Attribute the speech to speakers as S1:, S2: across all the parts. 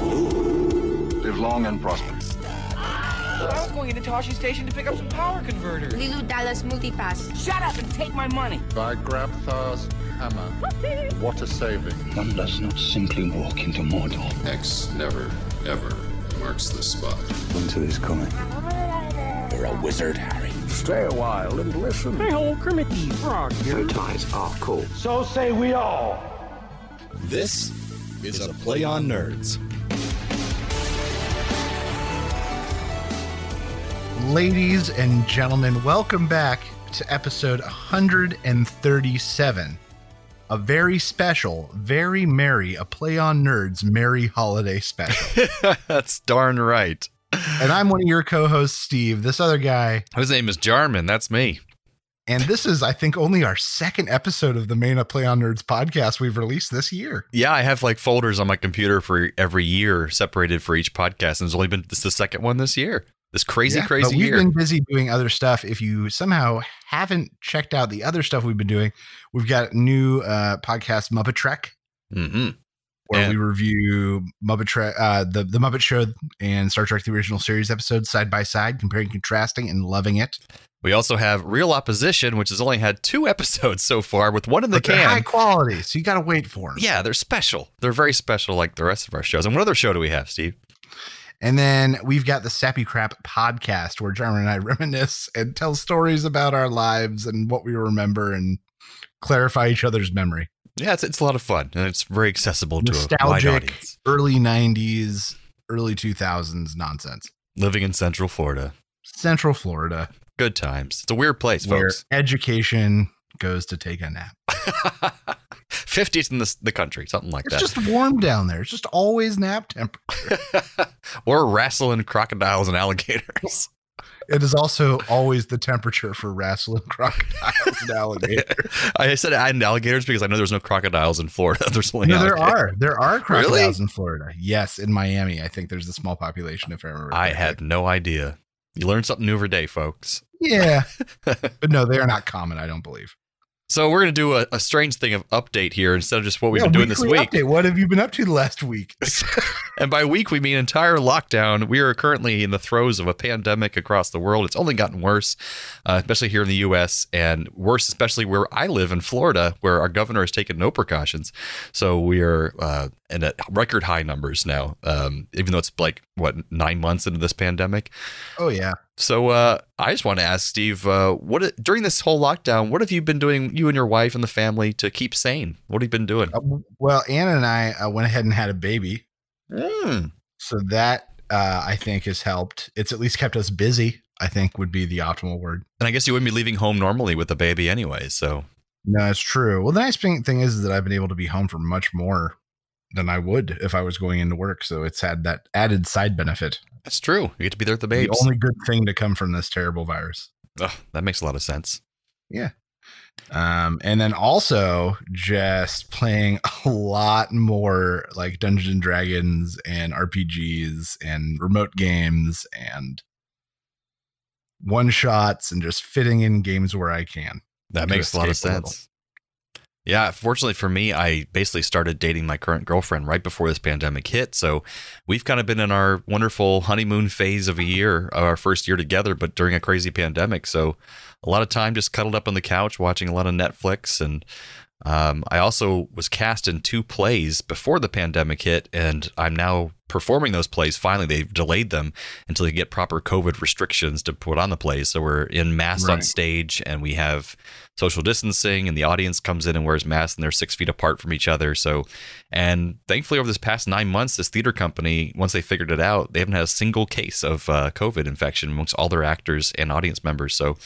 S1: Live long and prosper.
S2: I was going into Toshi Station to pick up some power converters.
S3: Leeloo Dallas Multipass.
S2: Shut up and take my money.
S1: By Grabthar's hammer, what a saving.
S4: One does not simply walk into Mordor.
S5: X never, ever marks the spot.
S4: Winter is coming. You're a wizard, Harry.
S1: Stay a while and listen. Hey, old Kermit the Frog.
S4: Your ties are cool.
S6: So say we all.
S7: This is a Play on Nerds.
S8: Ladies and gentlemen, welcome back to episode 137. A very special, very merry, a Play on Nerds merry holiday special.
S9: That's darn right.
S8: and I'm one of your co hosts, Steve. This other guy,
S9: His name is Jarman. That's me.
S8: and this is, I think, only our second episode of the main Play on Nerds podcast we've released this year.
S9: Yeah, I have like folders on my computer for every year separated for each podcast. And it's only been this the second one this year. This crazy,
S8: Yeah,
S9: crazy
S8: we've
S9: year.
S8: been busy doing other stuff. If you somehow haven't checked out the other stuff we've been doing, we've got new uh, podcast, Muppet Trek,
S9: hmm
S8: where
S9: And-
S8: we review Muppet Trek, uh, the the Muppet Show and Star Trek: The Original Series episodes side by side, comparing, contrasting, and loving it.
S9: We also have Real Opposition, which has only had two episodes so far, with one in the
S8: But they're high quality, so you got to wait for them.
S9: Yeah, they're special. They're very special, like the rest of our shows. And what other show do we have, Steve?
S8: And then we've got the Sappy Crap podcast, where Jarman and I reminisce and tell stories about our lives and what we remember and clarify each other's memory.
S9: Yeah, it's, it's a lot of fun and it's very accessible to a wide audience.
S8: early '90s, early 2000s nonsense.
S9: Living in Central Florida.
S8: Central Florida,
S9: Good times. It's a weird place,
S8: where
S9: folks.
S8: education goes to take a nap.
S9: 50s in the, the country, something like
S8: It's
S9: that.
S8: It's just warm down there. It's just always nap temperature.
S9: or wrestling crocodiles and alligators.
S8: It is also always the temperature for wrestling crocodiles and alligators.
S9: I said and alligators because I know there's no crocodiles in Florida. There's only
S8: no, there
S9: alligators.
S8: are. There are crocodiles
S9: Really?
S8: in Florida. Yes, in Miami. I think there's a small population, if I remember.
S9: I
S8: correctly.
S9: had no idea. You learn something new every day, folks.
S8: Yeah. but no, they are not common, I don't believe.
S9: So we're gonna do a, a strange thing of update here instead of just what we've
S8: Yeah,
S9: been doing this week.
S8: Update. What have you been up to the last week?
S9: And by week, we mean entire lockdown. We are currently in the throes of a pandemic across the world. It's only gotten worse, uh, especially here in the U.S., and worse, especially where I live in Florida, where our governor has taken no precautions. So we are uh, in at record high numbers now, um, even though it's like, what, nine months into this pandemic.
S8: oh, yeah.
S9: So uh, I just want to ask Steve, uh, what during this whole lockdown, what have you been doing, you and your wife and the family, to keep sane? What have you been doing?
S8: Uh, well, Anna and I uh, went ahead and had a baby.
S9: Mm.
S8: So that, uh, I think, has helped. It's at least kept us busy, I think would be the optimal word.
S9: And I guess you wouldn't be leaving home normally with a baby anyway. So
S8: No, it's true. Well, the nice thing, thing is that I've been able to be home for much more than I would if I was going into work. So it's had that added side benefit.
S9: That's true. You get to be there with the babes.
S8: The only good thing to come from this terrible virus.
S9: Ugh, that makes a lot of sense. Yeah.
S8: Um, and then also just playing a lot more like Dungeons and Dragons and RPGs and remote games and one shots and just fitting in games where I can.
S9: That makes a lot of sense. Yeah, fortunately for me, I basically started dating my current girlfriend right before this pandemic hit. So we've kind of been in our wonderful honeymoon phase of a year, our first year together, but during a crazy pandemic. So a lot of time just cuddled up on the couch watching a lot of Netflix. And um, I also was cast in two plays before the pandemic hit, and I'm now performing those plays. Finally, they've delayed them until they get proper COVID restrictions to put on the plays. So we're in masks on stage, and we have social distancing, and the audience comes in and wears masks, and they're six feet apart from each other. So, and thankfully, over this past nine months, this theater company, once they figured it out, they haven't had a single case of uh, COVID infection amongst all their actors and audience members. So.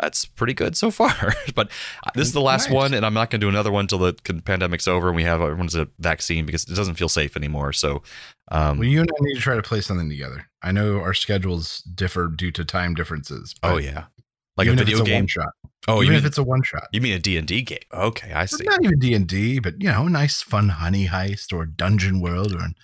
S9: That's pretty good so far, but this is the last
S8: Nice.
S9: one, and I'm not going to do another one until the pandemic's over and we have everyone's a vaccine because it doesn't feel safe anymore. So, um,
S8: Well, you and I need to try to play something together. I know our schedules differ due to time differences.
S9: oh yeah, like a video
S8: a
S9: game.
S8: one shot.
S9: Oh, you
S8: even
S9: mean
S8: if it's a one shot.
S9: you mean a D and D game? Okay, I see.
S8: Not even D and D, but you know, a nice fun honey heist or dungeon world or an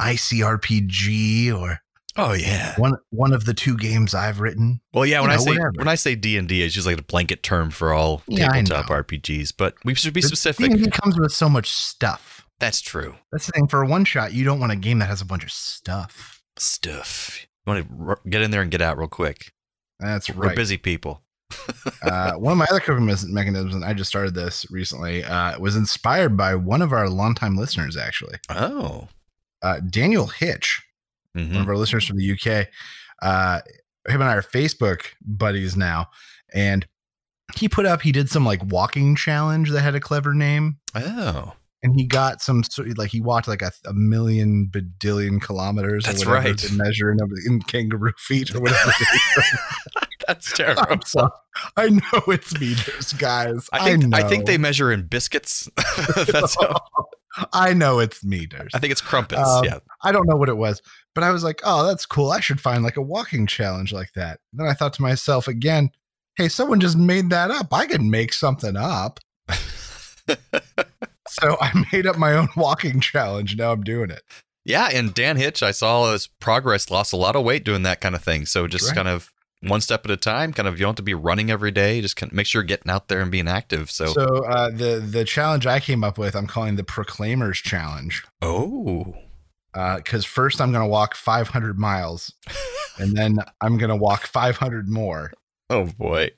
S8: ICRPG or
S9: Oh yeah.
S8: one one of the two games I've written.
S9: Well, yeah. When
S8: You
S9: I say
S8: whatever.
S9: when I say D and D, it's just like a blanket term for all
S8: Yeah,
S9: tabletop
S8: know.
S9: RPGs. But we should be
S8: D
S9: specific.
S8: D comes with so much stuff.
S9: That's true.
S8: That's the thing. For a one shot, you don't want a game that has a bunch of stuff.
S9: Stuff. You want to r- get in there and get out real quick.
S8: That's
S9: We're
S8: right.
S9: busy people.
S8: uh, one of my other coping mechanisms, and I just started this recently, uh, was inspired by one of our longtime listeners, actually.
S9: Oh.
S8: Uh, Daniel Hitch,
S9: Mhm.
S8: one of our listeners from the UK. Uh, him and I are Facebook buddies now. And he put up, he did some like walking challenge that had a clever name.
S9: Oh.
S8: And he got some like he walked like a, a million badillion kilometers.
S9: That's
S8: or whatever
S9: right.
S8: To measure in, in kangaroo feet or whatever.
S9: That's terrible.
S8: I know it's meters, guys.
S9: I think I,
S8: know.
S9: think they measure in biscuits. That's how,
S8: I know it's meters.
S9: I think it's crumpets.
S8: Um,
S9: yeah.
S8: I don't know what it was, but I was like, oh, that's cool. I should find like a walking challenge like that. then I thought to myself again, hey, someone just made that up. I could make something up. So I made up my own walking challenge. Now I'm doing it.
S9: Yeah, and Dan Hitch, I saw his progress, lost a lot of weight doing that kind of thing. So just
S8: Right.
S9: kind of one step at a time. Kind of you don't have to be running every day. Just kind of make sure you're getting out there and being active. So,
S8: So uh, the the challenge I came up with, I'm calling the Proclaimers Challenge.
S9: oh,
S8: Because first I'm going to walk 500 miles, and then I'm going to walk 500 more,
S9: oh boy,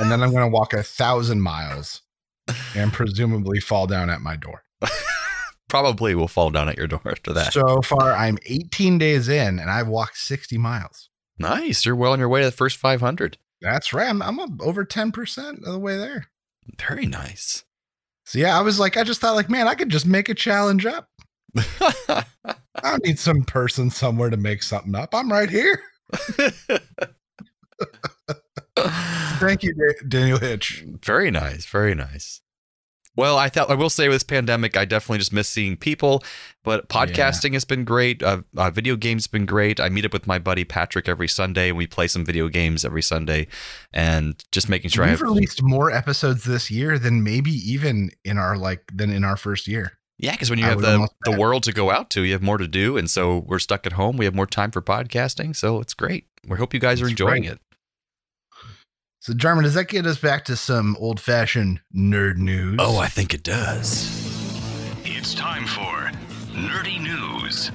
S8: and then I'm going to walk a thousand miles, and presumably fall down at my door.
S9: probably will fall down at your door after that.
S8: So far, I'm 18 days in, and I've walked 60 miles.
S9: nice, you're well on your way to the first 500.
S8: That's right. I'm, I'm over 10% of the way there.
S9: Very nice.
S8: So yeah, I was like, I just thought, like, man, I could just make a challenge up. I don't need some person somewhere to make something up. I'm right here. Thank you, Daniel Hitch.
S9: Very nice. Very nice. Well, I thought I will say with this pandemic, I definitely just miss seeing people. But podcasting has been great. Uh, uh, video games have been great. I meet up with my buddy Patrick every Sunday, and we play some video games every Sunday, and just making sure I
S8: We've
S9: have.
S8: released more episodes this year than maybe even in our like than in our first year.
S9: Yeah, because when you
S8: I
S9: have the the world to go out to, you have more to do, and so we're stuck at home. We have more time for podcasting, so it's great. We hope you guys are enjoying
S8: right.
S9: it.
S8: So, Jarman, does that get us back to some old fashioned nerd news?
S9: Oh, I think it does.
S4: It's time for Nerdy News.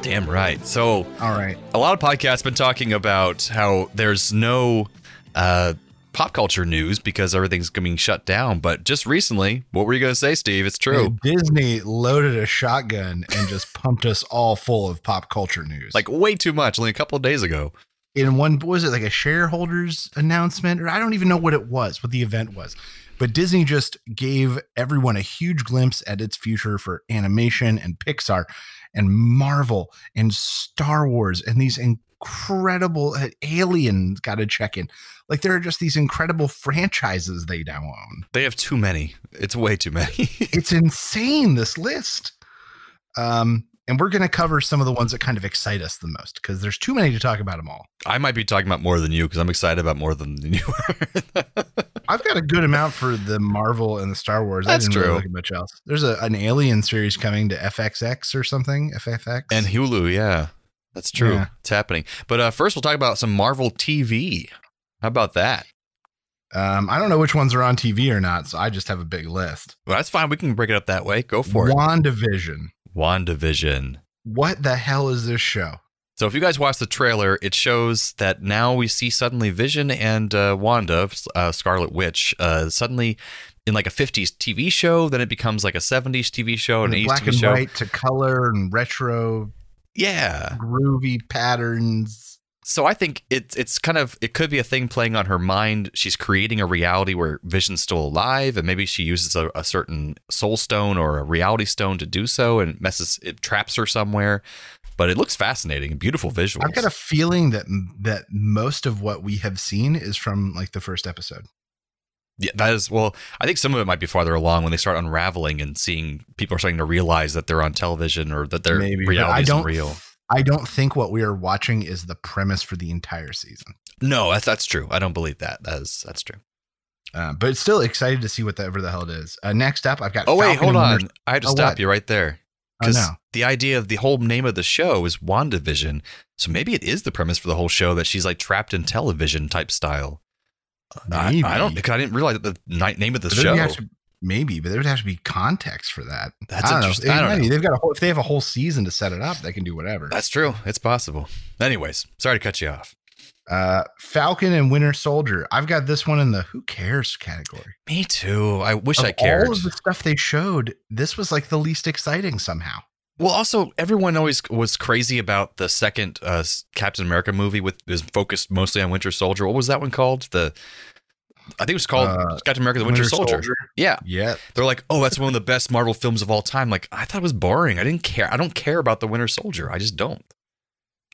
S9: Damn right. So
S8: all right.
S9: a lot of podcasts been talking about how there's no uh, pop culture news because everything's being shut down. But just recently, what were you going to say, Steve? It's true.
S8: Disney loaded a shotgun and just pumped us all full of pop culture news.
S9: Like way too much. Only a couple of days ago.
S8: in one, was it like a shareholders announcement? Or I don't even know what it was, what the event was. But Disney just gave everyone a huge glimpse at its future for animation and Pixar and Marvel and Star Wars and these incredible uh, aliens got to check in. Like there are just these incredible franchises they now own.
S9: They have too many. It's way too many.
S8: it's insane this list um and we're going to cover some of the ones that kind of excite us the most because there's too many to talk about them all
S9: I might be talking about more than you because I'm excited about more than you are.
S8: i've got a good amount for the marvel and the star wars
S9: That's
S8: i didn't really
S9: true.
S8: look at much else there's a, an alien series coming to fxx or something ffx
S9: and Hulu, yeah. That's true.
S8: Yeah.
S9: It's happening. But uh, first, we'll talk about some Marvel TV. How about that?
S8: um i don't know which ones are on tv or not so i just have a big list
S9: Well, that's fine. We can break it up that way. Go for it.
S8: wandavision
S9: WandaVision.
S8: what the hell is this show
S9: So if you guys watch the trailer, it shows that now we see suddenly Vision and uh, Wanda, uh, Scarlet Witch, uh, suddenly in like a 50s TV show. Then it becomes like a 70s TV show and an 80s
S8: black
S9: TV
S8: and
S9: show.
S8: white to color and retro
S9: Yeah.
S8: groovy patterns
S9: So I think it's it's kind of it could be a thing playing on her mind. She's creating a reality where Vision's still alive, and maybe she uses a, a certain soul stone or a reality stone to do so, and messes it traps her somewhere. But it looks fascinating, beautiful visuals.
S8: I've got a feeling that that most of what we have seen is from like the first episode.
S9: Yeah, that is well. I think some of it might be farther along when they start unraveling and seeing people are starting to realize that they're on television or that their
S8: Maybe,
S9: reality isn't real.
S8: I don't think what we are watching is the premise for the entire season.
S9: No, that's that's true. I don't believe that. That's that's true.
S8: Uh, but still excited to see whatever the hell it is. Uh, next up, I've got.
S9: Oh wait, hold on. I have to
S8: Oh,
S9: stop
S8: what?
S9: you right there.
S8: Oh,
S9: Because
S8: no.
S9: the idea of the whole name of the show is WandaVision. So maybe it is the premise for the whole show that she's like trapped in television type style. I. I don't because I didn't realize the name of the show.
S8: to- maybe, but there would have to be context for that.
S9: That's
S8: I don't know.
S9: interesting. I don't
S8: It might be.
S9: know.
S8: They've got a whole, if they have a whole season to set it up, they can do whatever.
S9: That's true. It's possible. Anyways, sorry to cut you off.
S8: Uh, Falcon and Winter Soldier. I've got this one in the who cares category.
S9: Me too. I wish
S8: Of
S9: I cared.
S8: All of the stuff they showed, this was like the least exciting somehow.
S9: Well, also everyone always was crazy about the second uh, Captain America movie with is focused mostly on Winter Soldier. What was that one called? The I think it was called
S8: Uh,
S9: Captain America: The Winter, Soldier. Yeah,
S8: Yeah.
S9: they're like, oh, that's one of the best Marvel films of all time. Like I thought it was boring. I didn't care. I don't care about the Winter Soldier. I just don't.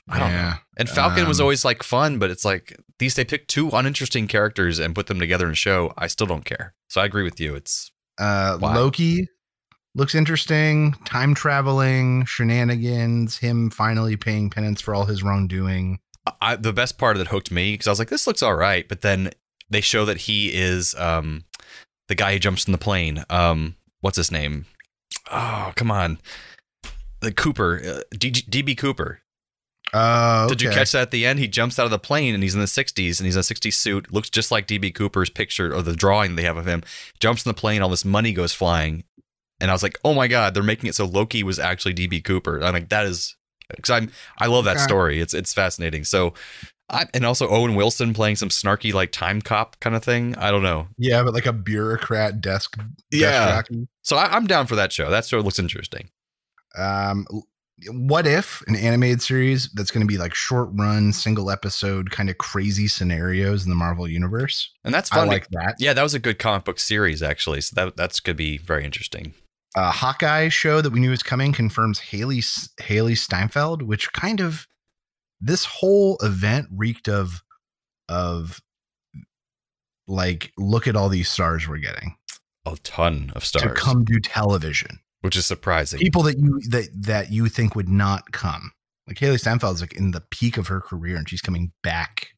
S9: I don't know. And Falcon was
S8: Um,
S9: always like fun, but it's like these they pick two uninteresting characters and put them together in a show. I still don't care. So I agree with you. It's
S8: Uh? Loki looks interesting. Time traveling, shenanigans, him finally paying penance for all his wrongdoing.
S9: I, the best part that hooked me because I was like, this looks all right, but then they show that he is um, the guy who jumps from the plane. Um, what's his name? Oh, come on, the Cooper, uh, DB Cooper.
S8: Uh,
S9: Did you catch that at the end? He jumps out of the plane and he's in the 60s and he's in a 60s suit. Looks just like DB Cooper's picture or the drawing they have of him. Jumps in the plane, all this money goes flying. And I was like, oh my God, they're making it so Loki was actually DB Cooper. I'm like, that is because I'm I love that
S8: Okay.
S9: story. It's it's fascinating. So I and also Owen Wilson playing some snarky like time cop kind of thing. I don't know.
S8: Yeah, but like a bureaucrat desk. desk
S9: Yeah.
S8: jockey.
S9: So I, I'm down for that show. That show looks interesting.
S8: Um, what if an animated series that's going to be like short run, single episode, kind of crazy scenarios in the Marvel universe?
S9: And that's
S8: I
S9: fun.
S8: like that.
S9: yeah, that was a good comic book series actually. So that that's could be very interesting.
S8: Uh, Hawkeye show that we knew was coming confirms Hailee Hailee Steinfeld, which kind of this whole event reeked of of like look at all these stars we're getting
S9: A ton of stars.
S8: to come do television.
S9: which is surprising.
S8: People that you that that you think would not come. Like Hailee steinfeld is like in the peak of her career and she's coming back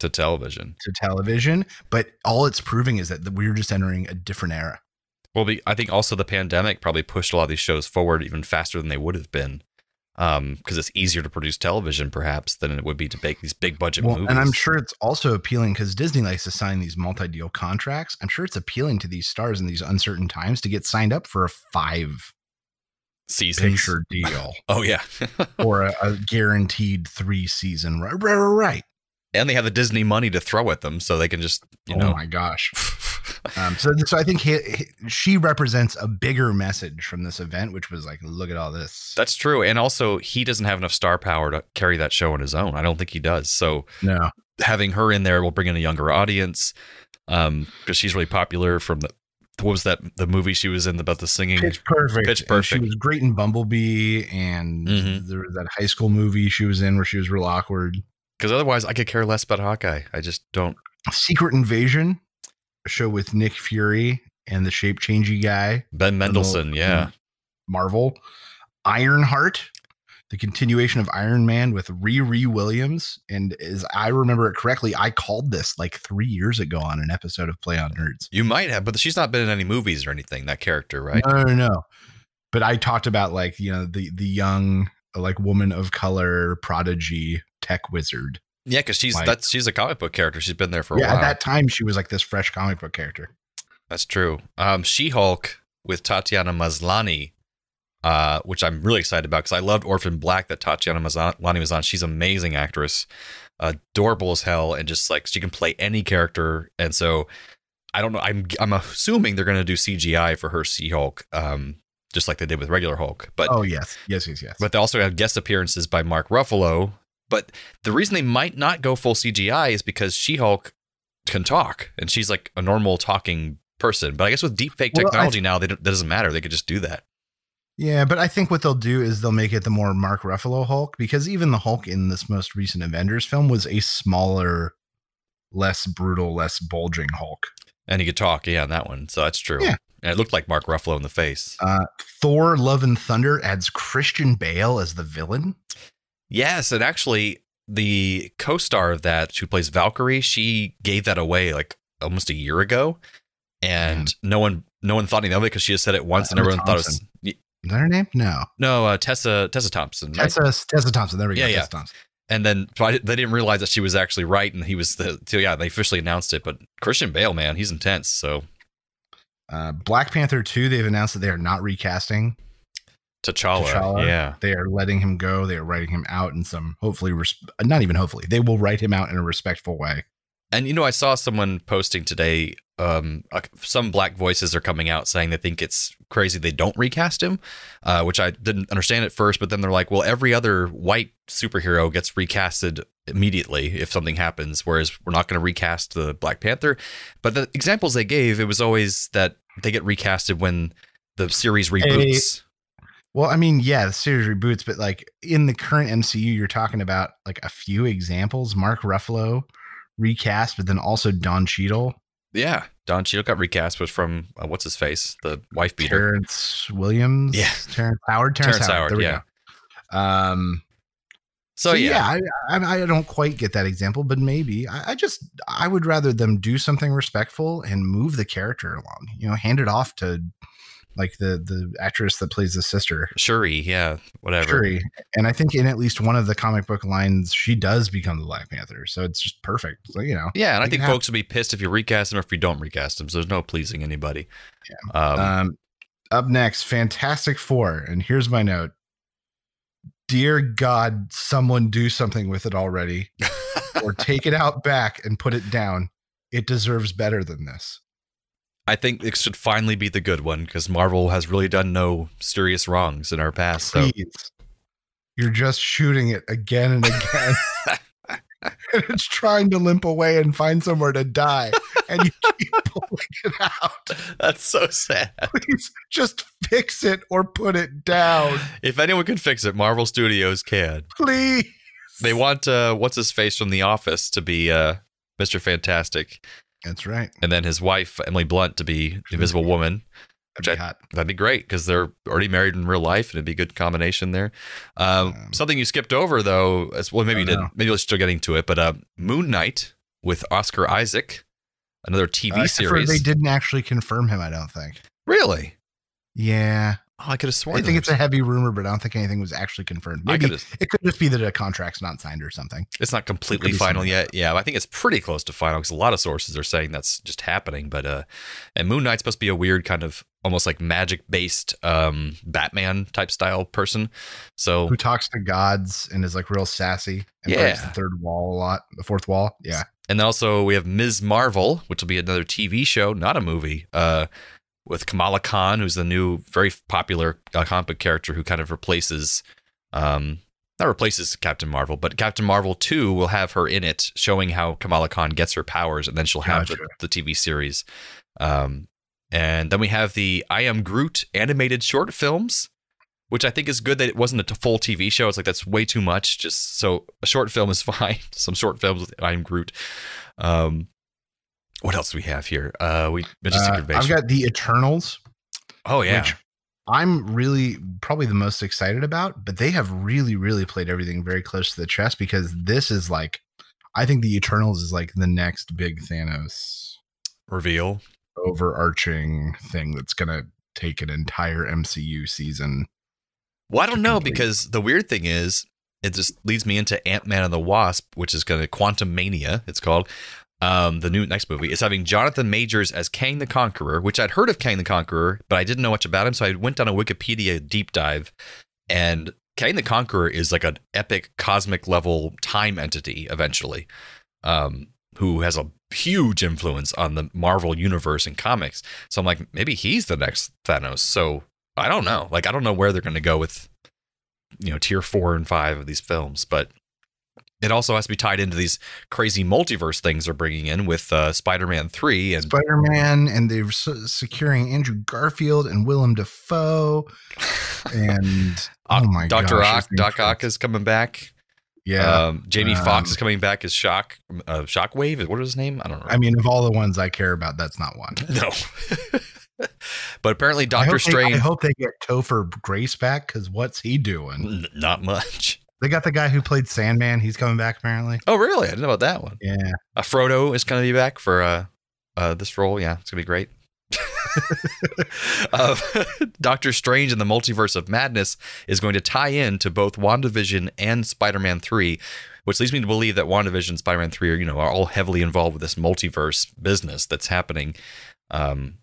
S9: to television.
S8: to television, but all it's proving is that we're just entering a different era.
S9: Well, be, I think also the pandemic probably pushed a lot of these shows forward even faster than they would have been, um, because it's easier to produce television perhaps than it would be to make these big budget
S8: Well,
S9: movies.
S8: and I'm sure it's also appealing because Disney likes to sign these multi-deal contracts. I'm sure it's appealing to these stars in these uncertain times to get signed up for a five
S9: season
S8: picture deal
S9: Oh yeah,
S8: or a, a guaranteed three season. Right, right, right.
S9: and they have the Disney money to throw at them, so they can just you
S8: oh
S9: know.
S8: my gosh. Um, so, so I think he, he- she represents a bigger message from this event, which was like, look at all this.
S9: That's true, and also he doesn't have enough star power to carry that show on his own. I don't think he does. So
S8: no,
S9: having her in there will bring in a younger audience, um, because she's really popular from the what was that the movie she was in about the singing?
S8: Pitch Perfect.
S9: Pitch
S8: And she was great in Bumblebee, and
S9: Mhm.
S8: there was that high school movie she was in where she was real awkward.
S9: Because otherwise, I could care less about Hawkeye. I just don't.
S8: Secret Invasion, show with Nick Fury and the shape changey guy,
S9: Ben Mendelsohn, yeah.
S8: Marvel. Ironheart, the continuation of Iron Man with Riri Williams. And as I remember it correctly, I called this like three years ago on an episode of Play on Nerds.
S9: You might have, but she's not been in any movies or anything. That character, right?
S8: No, no, no. But I talked about like, you know, the the young like woman of color prodigy tech wizard.
S9: Yeah, because she's
S8: Like-
S9: that's she's a comic book character. She's been there for a
S8: yeah,
S9: while.
S8: at that time she was like this fresh comic book character.
S9: That's true. Um, She Hulk with Tatiana Maslany, uh, which I'm really excited about because I loved Orphan Black that Tatiana Maslany was on. She's an amazing actress, adorable as hell, and just like she can play any character. And so I don't know. I'm I'm assuming they're gonna do CGI for her She Hulk, um, just like they did with regular Hulk. But
S8: oh yes, yes, yes, yes.
S9: but they also have guest appearances by Mark Ruffalo. But the reason they might not go full CGI is because She Hulk can talk and she's like a normal talking person. But I guess with deepfake
S8: Well,
S9: technology now, they don't, that doesn't matter. They could just do that.
S8: Yeah, but I think what they'll do is they'll make it the more Mark Ruffalo Hulk because even the Hulk in this most recent Avengers film was a smaller, less brutal, less bulging Hulk.
S9: And he could talk, yeah, on that one. So that's true.
S8: Yeah.
S9: And it looked like Mark Ruffalo in the face.
S8: Uh, Thor: Love and Thunder adds Christian Bale as the villain.
S9: Yes, and actually, the co-star of that, who plays Valkyrie, she gave that away like almost a year ago, and no one, no one thought anything of it because she just said it once, and
S8: Emma
S9: everyone thought it was
S8: Is that her name? No,
S9: no uh, Tessa Tessa Thompson. right?
S8: Tessa Tessa Thompson. There we go.
S9: Yeah, yeah.
S8: Tessa Thompson.
S9: And then I, they didn't realize that she was actually right, and he was the. So yeah, they officially announced it. But Christian Bale, man, he's intense. So
S8: Uh, Black Panther 2, they've announced that they are not recasting.
S9: T'Challa,
S8: T'Challa.
S9: yeah,
S8: They are letting him go. They are writing him out in some, hopefully, res- not even hopefully, they will write him out in a respectful way.
S9: And you know, I saw someone posting today. Um, uh, some black voices are coming out saying they think it's crazy they don't recast him, uh, which I didn't understand at first. But then they're like, well, every other white superhero gets recasted immediately if something happens, whereas we're not going to recast the Black Panther. But the examples they gave, it was always that they get recasted when the series reboots.
S8: Well, I mean, yeah, the series reboots, but like in the current MCU, you're talking about like a few examples. Mark Ruffalo recast, but then also Don Cheadle,
S9: yeah, Don Cheadle got recast was from uh, what's his face, the wife beater.
S8: Terrence Williams,
S9: Yeah.
S8: Terrence Howard, Terrence,
S9: Terrence
S8: Howard.
S9: Howard,
S8: There we
S9: yeah.
S8: go. Um,
S9: So,
S8: so,
S9: yeah,
S8: yeah, I, I I don't quite get that example, but maybe I, I just I would rather them do something respectful and move the character along. You know, hand it off to like the the actress that plays the sister,
S9: Shuri, yeah, whatever.
S8: Shuri. And I think in at least one of the comic book lines, she does become the Black Panther. So it's just perfect. So you know,
S9: Yeah, and I think folks will be pissed if you recast him or if you don't recast him. So there's no pleasing anybody. Um,
S8: Um, up next, Fantastic Four, and here's my note. Dear God, someone do something with it already, or take it out back and put it down. It deserves better than this.
S9: I think it should finally be the good one because Marvel has really done no serious wrongs in our past. So
S8: Please, you're just shooting it again and again, and it's trying to limp away and find somewhere to die, and you keep pulling it out.
S9: that's so sad.
S8: Please, just fix it or put it down,
S9: If anyone can fix it, Marvel Studios can.
S8: please.
S9: They want uh, what's his face from The Office to be uh, Mr. Fantastic,
S8: That's right.
S9: and then his wife Emily Blunt to be the Invisible Woman.
S8: That'd be
S9: I-
S8: hot.
S9: That'd be great because they're already married in real life, and it'd be a good combination there. Um,
S8: Um,
S9: something you skipped over though, as well, maybe you didn't. Maybe we're still getting to it, but uh, Moon Knight with Oscar Isaac, another TV
S8: Uh,
S9: series.
S8: They didn't actually confirm him, I don't think.
S9: really?
S8: Yeah.
S9: Oh, I could have sworn.
S8: I think it's a heavy rumor, but I don't think anything was actually confirmed.
S9: I
S8: Maybe it could just be that a contract's not signed or something.
S9: It's not completely final yet. Yeah, I think it's pretty close to final because a lot of sources are saying that's just happening. But uh, and Moon Knight's supposed to be a weird kind of almost like magic based um Batman type style person. So
S8: Who talks to gods and is like real sassy and breaks the third wall a lot, the fourth wall. Yeah.
S9: And then also we have Ms. Marvel, which will be another TV show, not a movie, uh, with Kamala Khan, who's the new, very popular uh, comic book character who kind of replaces, um, not replaces Captain Marvel, but Captain Marvel 2 will have her in it, showing how Kamala Khan gets her powers, and then she'll have the,
S8: Gotcha.
S9: the TV series. Um, and then we have the I Am Groot animated short films. Which I think is good that it wasn't a full TV show. It's like that's way too much. Just so a short film is fine. Some short films with I Am Groot. Um, what else do we have here? Uh, we mentioned
S8: Uh, I've got the Eternals,
S9: oh yeah,
S8: which I'm really probably the most excited about, but they have really, really played everything very close to the chest because this is like, I think the Eternals is like the next big Thanos
S9: reveal.
S8: overarching thing that's going to take an entire MCU season.
S9: Well, I don't know
S8: complete.
S9: because the weird thing is, it just leads me into Ant Man and the Wasp, which is going to Quantum Mania. It's called. Um, the new next movie is having Jonathan Majors as Kang the Conqueror, which I'd heard of Kang the Conqueror, but I didn't know much about him, so I went down a Wikipedia deep dive, and Kang the Conqueror is like an epic cosmic level time entity eventually, um, who has a huge influence on the Marvel universe and comics. So I'm like, maybe he's the next Thanos. So I don't know. Like I don't know where they're going to go with you know tier 4 and 5 of these films, but it also has to be tied into these crazy multiverse things they're bringing in with uh, Spider-Man 3 and
S8: Spider Man, and they're s- securing Andrew Garfield and Willem Dafoe, and oh my
S9: Dr.
S8: gosh,
S9: Ock, Doc Ock is coming back.
S8: Yeah,
S9: Um, Jamie Foxx
S8: Um,
S9: is coming back as Shock uh, Shockwave. What was his name? I don't know.
S8: I mean, of all the ones I care about, that's not one.
S9: no. but apparently Doctor
S8: they-
S9: Strange
S8: I hope they get Topher Grace back because what's he doing?
S9: n- not much.
S8: They got the guy who played Sandman. He's coming back apparently.
S9: Oh, really? I didn't know about that one.
S8: Yeah,
S9: Uh, Frodo is going to be back for uh, uh, this role. Yeah, it's going to be great. uh, Doctor Strange and the Multiverse of Madness is going to tie in to both WandaVision and Spider Man 3 which leads me to believe that WandaVision, and Spider-Man Three are you know are all heavily involved with this multiverse business that's happening. Um,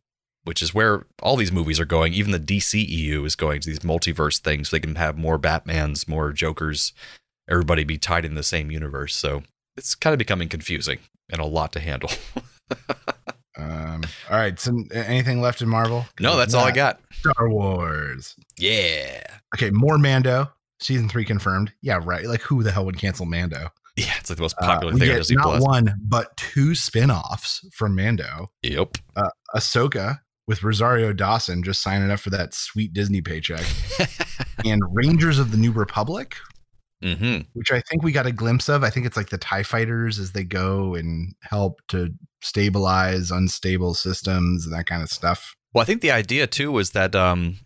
S9: which is where all these movies are going. Even the DCEU is going to these multiverse things. So they can have more Batmans, more Jokers, everybody be tied in the same universe. So it's kind of becoming confusing and a lot to handle.
S8: Um, all right. So anything left in Marvel?
S9: no, that's all I got.
S8: Star Wars.
S9: Yeah.
S8: Okay, more Mando. Season three confirmed. Yeah, right. Like who the hell would cancel Mando?
S9: Yeah, it's like the most
S8: Uh,
S9: popular
S8: we
S9: thing on Disney
S8: not
S9: Plus.
S8: one, but two spin-offs from Mando.
S9: Yep.
S8: Ahsoka with Rosario Dawson just signing up for that sweet Disney paycheck. and Rangers of the New Republic,
S9: hmm
S8: which I think we got a glimpse of. I think it's like the TIE fighters as they go and help to stabilize unstable systems and that kind of stuff.
S9: Well, I think the idea too was that um,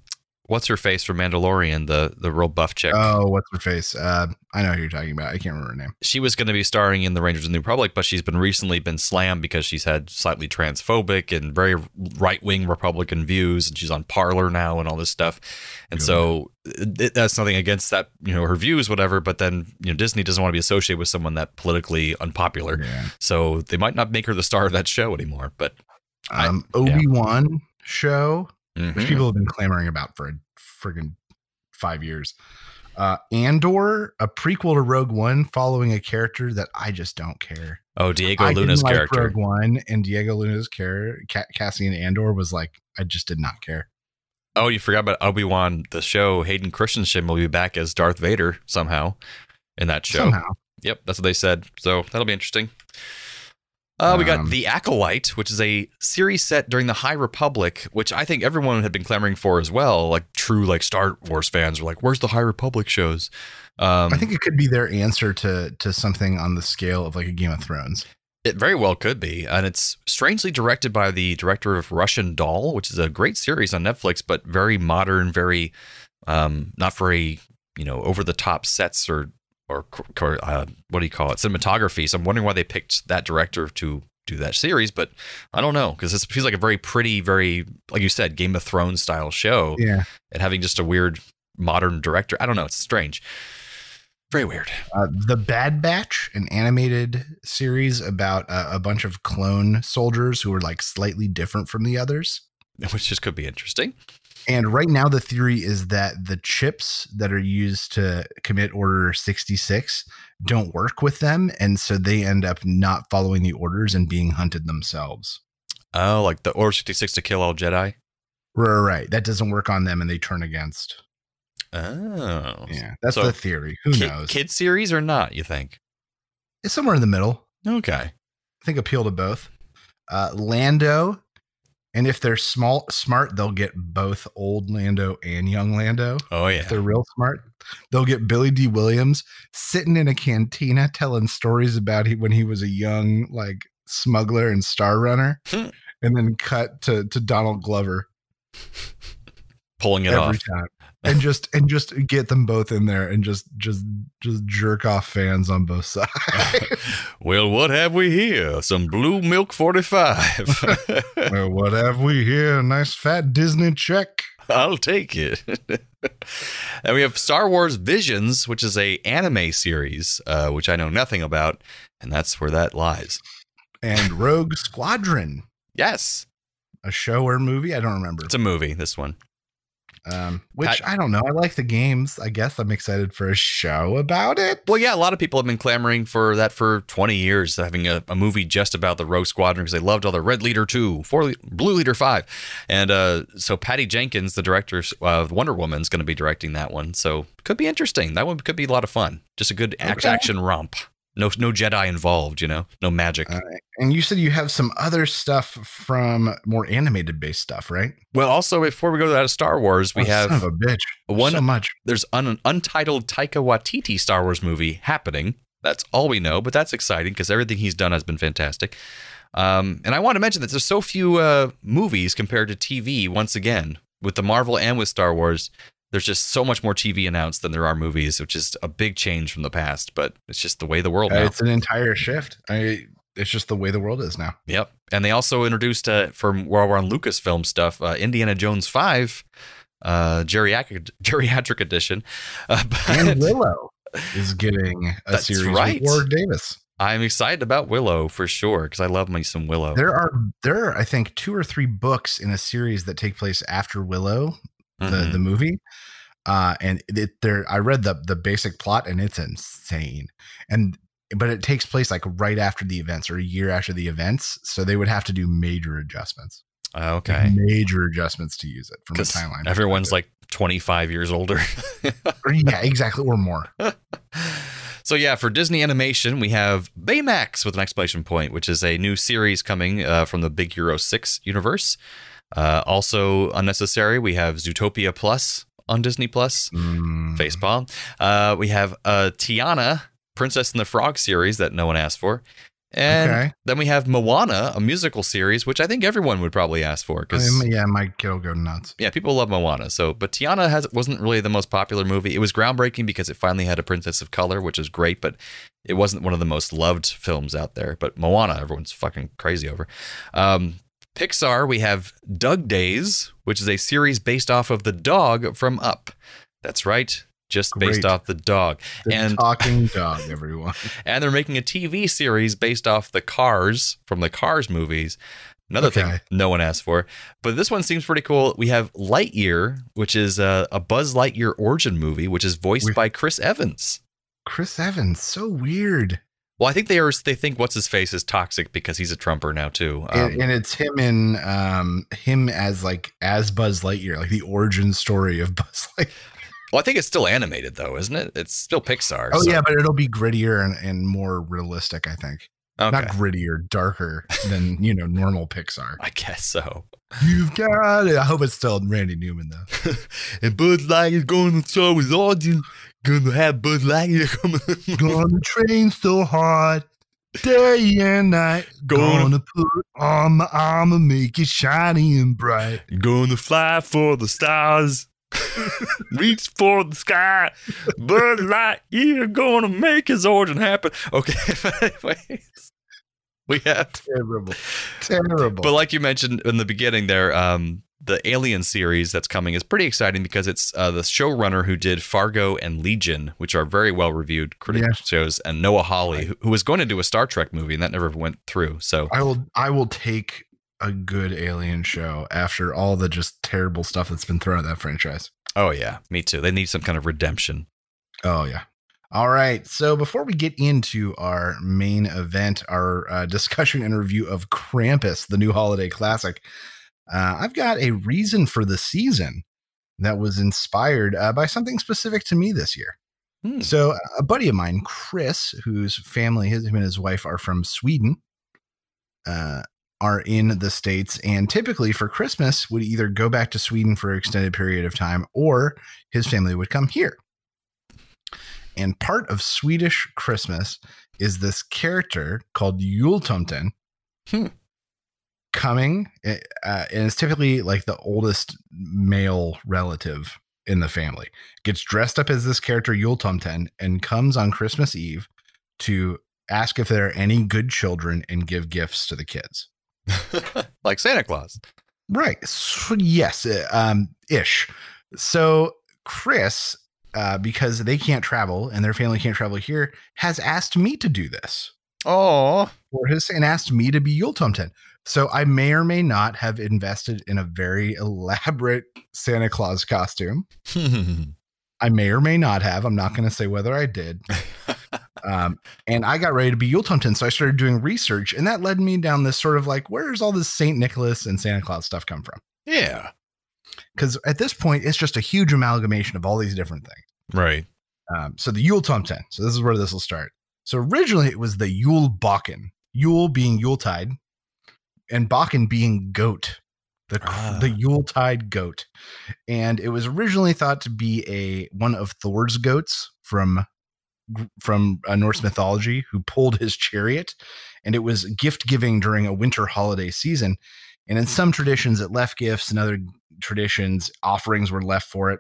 S9: what's her face from Mandalorian, the the real buff chick.
S8: Oh, what's her face? Uh, I know who you're talking about. I can't remember her name.
S9: she was going to be starring in the Rangers of the New Republic, but she's been recently been slammed because she's had slightly transphobic and very right wing Republican views, and she's on Parler now and all this stuff. And so it, that's nothing against that, you know, her views, whatever. But then you know Disney doesn't want to be associated with someone that politically unpopular,
S8: Yeah.
S9: so they might not make her the star of that show anymore. But
S8: Um, Obi Wan show,
S9: mhm.
S8: which people have been clamoring about for a friggin' five years. Uh, Andor, a prequel to Rogue One, following a character that I just don't care.
S9: oh, Diego
S8: I
S9: Luna's
S8: like
S9: character.
S8: Rogue One, and Diego Luna's character, Ca- Cassian Andor, was like, I just did not care.
S9: Oh, you forgot about Obi Wan, the show. Hayden Christensen will be back as Darth Vader somehow in that show.
S8: Somehow,
S9: Yep, that's what they said. So that'll be interesting. Uh, we got
S8: Um,
S9: The Acolyte, which is a series set during the High Republic, which I think everyone had been clamoring for as well. Like true, like Star Wars fans were like, "Where's the High Republic shows?" Um,
S8: I think it could be their answer to to something on the scale of like a Game of Thrones.
S9: It very well could be. And it's strangely directed by the director of Russian Doll, which is a great series on Netflix, but very modern, very um, not very, you know, over the top sets or or or, uh, what do you call it? Cinematography. So I'm wondering why they picked that director to do that series, but I don't know because this feels like a very pretty, very like you said, Game of Thrones style show,
S8: Yeah,
S9: and having just a weird modern director. I don't know. It's strange. Very weird.
S8: uh, the Bad Batch, an animated series about uh, a bunch of clone soldiers who are like slightly different from the others.
S9: Which just could be interesting.
S8: And right now, the theory is that the chips that are used to commit Order 66 don't work with them. And so they end up not following the orders and being hunted themselves.
S9: Oh, like the Order 66 to kill all Jedi.
S8: Right, right. That doesn't work on them and they turn against.
S9: Oh.
S8: Yeah, that's
S9: So,
S8: the theory. Who
S9: Kid,
S8: knows?
S9: kid series or not, you think?
S8: It's somewhere in the middle.
S9: Okay.
S8: I think appeal to both. Uh, Lando, and if they're small smart, they'll get both old Lando and young Lando.
S9: Oh, yeah.
S8: If they're real smart, they'll get Billy Dee Williams sitting in a cantina telling stories about he, when he was a young like smuggler and star runner,
S9: Hmm.
S8: and then cut to to Donald Glover
S9: Pulling it
S8: every
S9: off.
S8: time. And just and just get them both in there and just just just jerk off fans on both sides.
S9: well, what have we here? Some blue milk 45.
S8: well, what have we here? A nice fat Disney check.
S9: I'll take it. and we have Star Wars Visions, which is a anime series, uh, which I know nothing about, and that's where that lies.
S8: And Rogue Squadron,
S9: Yes,
S8: a show or movie, I don't remember.
S9: it's a movie. This one.
S8: Um, which I don't know. I like the games. I guess I'm excited for a show about it.
S9: Well, yeah, a lot of people have been clamoring for that for 20 years, having a, a movie just about the Rogue Squadron because they loved all the Red Leader 2, Four, Le- Blue Leader 5. And uh, so Patty Jenkins, the director of Wonder Woman, is going to be directing that one. So could be interesting. That one could be a lot of fun. Just a good
S8: Okay.
S9: action romp. No, no Jedi involved, you know, no magic.
S8: Uh, and you said you have some other stuff from more animated based stuff, right?
S9: well, also, before we go to that of Star Wars, we
S8: Oh,
S9: have
S8: a bitch.
S9: one
S8: so much.
S9: there's an untitled Taika Waititi Star Wars movie happening. That's all we know, but that's exciting because everything he's done has been fantastic. Um, and I want to mention that there's so few uh, movies compared to TV. Once again, with the Marvel and with Star Wars, there's just so much more TV announced than there are movies, which is a big change from the past. But it's just the way the world
S8: Uh,
S9: now.
S8: it's an entire shift. I, it's just the way the world is now.
S9: Yep. And they also introduced uh, from while we're on Lucasfilm stuff, uh, Indiana Jones Five, uh, geriatric geriatric edition. Uh,
S8: And Willow. is getting a
S9: That's
S8: series
S9: right.
S8: with Warwick Davis.
S9: I'm excited about Willow for sure because I love me some Willow.
S8: There are there are I think two or three books in a series that take place after Willow, the
S9: Mhm.
S8: the movie. Uh, and it, there I read the the basic plot and it's insane. And but it takes place like right after the events or a year after the events, so they would have to do major adjustments. Like,
S9: okay.
S8: major adjustments to use it from
S9: the
S8: timeline.
S9: everyone's like 25 years older.
S8: Or, yeah, exactly, or more.
S9: so yeah, for Disney Animation, we have Baymax with an exclamation point, which is a new series coming uh, from the Big Hero Six universe. Uh, also unnecessary, we have Zootopia Plus on Disney Plus.
S8: Mm.
S9: Facepalm. Uh, we have uh, Tiana, Princess and the Frog series that no one asked for. And
S8: Okay.
S9: then we have Moana, a musical series, which I think everyone would probably ask for
S8: I
S9: because
S8: mean, yeah, my kid will go nuts.
S9: yeah, people love Moana. So, but Tiana has wasn't really the most popular movie. It was groundbreaking because it finally had a princess of color, which is great, but it wasn't one of the most loved films out there. But Moana, everyone's fucking crazy over. Um, Pixar, we have Dug Days, which is a series based off of the dog from Up. That's right, just based
S8: Great.
S9: off the dog.
S8: The
S9: And-
S8: talking dog, everyone.
S9: And they're making a TV series based off the Cars from the Cars movies. Another thing no one asked for. But this one seems pretty cool. We have Lightyear, which is a, a Buzz Lightyear origin movie, which is voiced
S8: With-
S9: by Chris Evans.
S8: Chris Evans, so weird.
S9: Well, I think they are. They think what's his face is toxic because he's a Trumper now too. Um,
S8: and, and it's him in um him as like as Buzz Lightyear, like the origin story of Buzz Lightyear.
S9: well, I think it's still animated though, isn't it? It's still Pixar.
S8: Oh
S9: so-
S8: yeah, but it'll be grittier and, and more realistic, I think.
S9: okay.
S8: Not grittier, darker than you know normal Pixar.
S9: I guess so.
S8: You've got it. I hope it's still Randy Newman though.
S9: and Buzz Lightyear's going to show his audience. Gonna have Buzz Lightyear coming.
S8: Gonna train so hard, day and night.
S9: Gonna-
S8: Gonna put on my armor, make it shiny and bright.
S9: Gonna fly for the stars. Reach for the sky. Buzz Lightyear gonna make his origin happen. Okay, anyways, we have.
S8: Terrible, terrible.
S9: But like you mentioned in the beginning, there, um, the Alien series that's coming is pretty exciting because it's uh, the showrunner who did Fargo and Legion, which are very well reviewed critic
S8: Yeah.
S9: shows, and Noah Hawley, who, who was going to do a Star Trek movie and that never went through. So
S8: I will I will take a good alien show after all the just terrible stuff that's been thrown at that franchise.
S9: Oh yeah, me too. They need some kind of redemption.
S8: Oh yeah. All right. So before we get into our main event, our uh, discussion and review of Krampus, the new holiday classic, uh, I've got a reason for the season that was inspired uh, by something specific to me this year.
S9: Hmm.
S8: So a buddy of mine, Chris, whose family, his, him and his wife are from Sweden, uh, are in the states, and typically for Christmas would either go back to Sweden for an extended period of time, or his family would come here. And part of Swedish Christmas is this character called Jultomten
S9: Hmm.
S8: Coming, uh, and it's typically like the oldest male relative in the family gets dressed up as this character Jultomten and comes on Christmas Eve to ask if there are any good children and give gifts to the kids.
S9: like Santa Claus.
S8: Right. So, yes, uh, um, ish. So Chris, uh, because they can't travel and their family can't travel here, has asked me to do this
S9: Oh,
S8: for his and asked me to be Jultomten. So I may or may not have invested in a very elaborate Santa Claus costume. I may or may not have. I'm not going to say whether I did. um, and I got ready to be Jultomten. So I started doing research, and that led me down this sort of like, where's all this St. Nicholas and Santa Claus stuff come from?
S9: yeah.
S8: Because at this point, it's just a huge amalgamation of all these different things.
S9: Right.
S8: Um, so the Yule Tomten. So this is where this will start. So originally it was the Yule Bakken. Yule being Yuletide, and Bakken being goat. The
S9: Ah.
S8: the Yuletide goat, and it was originally thought to be a one of Thor's goats from from uh, Norse mythology, who pulled his chariot, and it was gift giving during a winter holiday season. And in some traditions, it left gifts, and other traditions, offerings were left for it.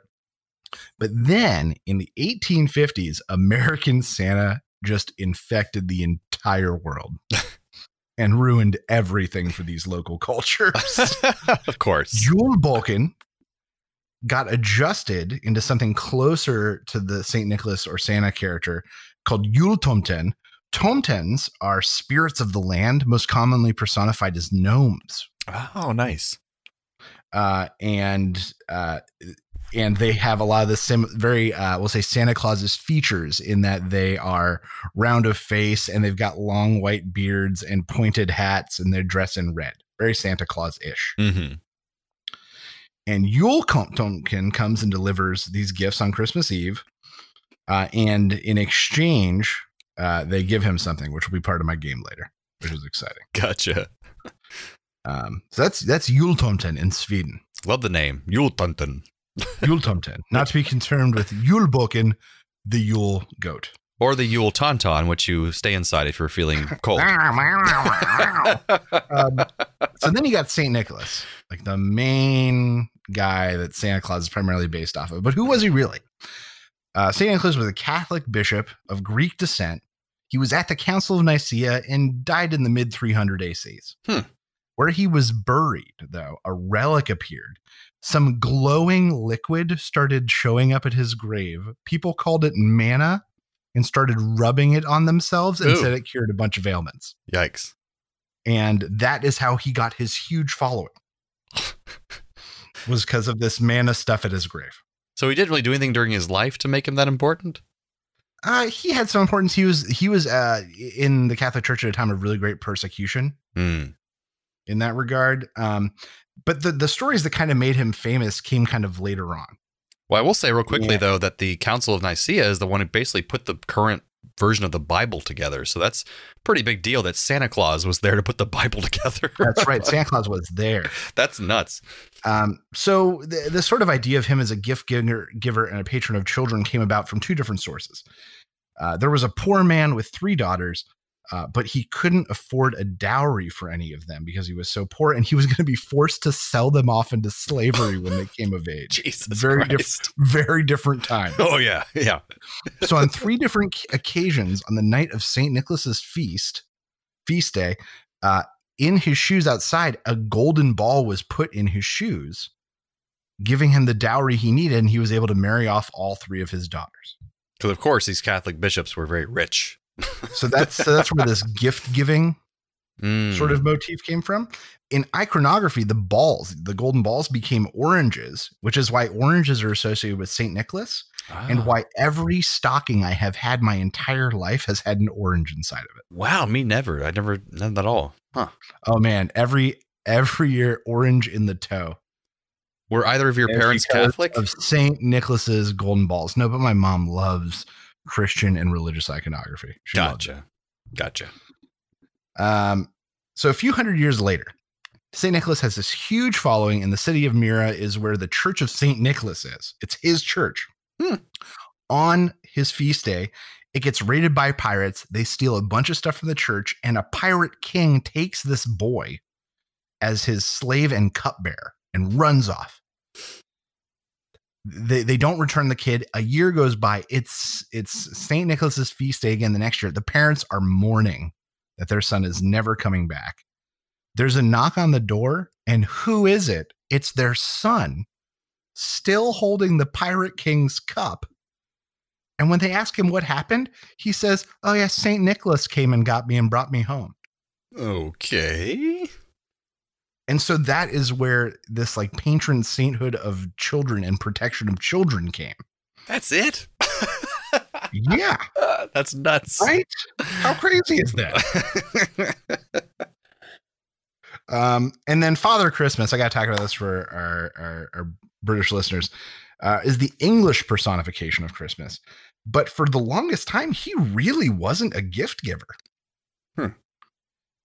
S8: But then in the 1850s, American Santa just infected the entire world and ruined everything for these local cultures.
S9: of course.
S8: Jule Balkan got adjusted into something closer to the St. Nicholas or Santa character called Yule-Tomten. Tomtens are spirits of the land, most commonly personified as gnomes.
S9: Oh, nice.
S8: Uh, and uh, and they have a lot of the same very uh, we'll say Santa Claus's features in that they are round of face and they've got long white beards and pointed hats and they're dressed in red, very Santa Claus ish.
S9: Mm-hmm.
S8: And Yule Tomten comes and delivers these gifts on Christmas Eve, uh, and in exchange, uh, they give him something, which will be part of my game later, which is exciting.
S9: Gotcha.
S8: Um, so that's that's Yule Tomten in Sweden.
S9: Love the name. Yule.
S8: Yule Tomten, not to be confirmed with Julbocken, the Yule goat.
S9: Or the Yule Tauntaun, which you stay inside if you're feeling cold.
S8: um, so then you got Saint Nicholas, like the main guy that Santa Claus is primarily based off of. But who was he really? Uh, Saint Nicholas was a Catholic bishop of Greek descent. He was at the Council of Nicaea and died in the mid 300 ACs.
S9: Hmm.
S8: Where he was buried, though, a relic appeared. Some glowing liquid started showing up at his grave. People called it manna and started rubbing it on themselves and
S9: Ooh.
S8: said it cured a bunch of ailments
S9: Yikes.
S8: and that is how he got his huge following was because of this mana stuff at his grave
S9: So he didn't really do anything during his life to make him that important?
S8: uh, he had some importance he was he was uh, in the catholic church at a time of really great persecution
S9: Hmm.
S8: In that regard um, but the, the stories that kind of made him famous came kind of later on
S9: Well, I will say real quickly,
S8: Yeah.
S9: though, that the Council of Nicaea is the one who basically put the current version of the Bible together. So that's a pretty big deal that Santa Claus was there to put the Bible together.
S8: that's right santa claus was there
S9: that's nuts.
S8: Um, so the, the sort of idea of him as a gift giver, giver and a patron of children came about from two different sources. Uh, there was a poor man with three daughters, uh, but he couldn't afford a dowry for any of them because he was so poor, and he was going to be forced to sell them off into slavery when they came of age.
S9: Jesus
S8: Very
S9: Christ.
S8: Very different time.
S9: Oh, yeah. Yeah.
S8: so on three different occasions on the night of Saint Nicholas's feast, feast day, uh, in his shoes outside, a golden ball was put in his shoes, giving him the dowry he needed, and he was able to marry off all three of his daughters.
S9: Because, of course, these Catholic bishops were very rich.
S8: So that's so that's where this gift giving
S9: Mm.
S8: sort of motif came from. In iconography, the balls, the golden balls, became oranges, which is why oranges are associated with Saint Nicholas, and
S9: Ah.
S8: why every stocking I have had my entire life has had an orange inside of it.
S9: Wow, me never. I never, none at all. Huh.
S8: Oh man, every every year orange in the toe.
S9: Were either of your parents Catholic?
S8: Of Saint Nicholas's golden balls. No, but my mom loves Christian and religious iconography. She
S9: Gotcha. Gotcha.
S8: Um, so a few hundred years later, Saint Nicholas has this huge following, and the city of Myra is where the Church of Saint Nicholas is. It's his church.
S9: Hmm.
S8: On his feast day, it gets raided by pirates. They steal a bunch of stuff from the church, and a pirate king takes this boy as his slave and cupbearer and runs off. They, they don't return the kid. A year goes by. It's it's St. Nicholas's feast day again the next year. The parents are mourning that their son is never coming back. There's a knock on the door, and who is it? It's their son, still holding the Pirate King's cup. And when they ask him what happened, he says, Oh, yeah, St. Nicholas came and got me and brought me home.
S9: Okay.
S8: And so that is where this like patron sainthood of children and protection of children came.
S9: That's it.
S8: Yeah,
S9: That's nuts.
S8: right? How crazy is that? Um, and then Father Christmas, I got to talk about this for our, our, our British listeners, uh, is the English personification of Christmas. But for the longest time, he really wasn't a gift giver.
S9: Hmm.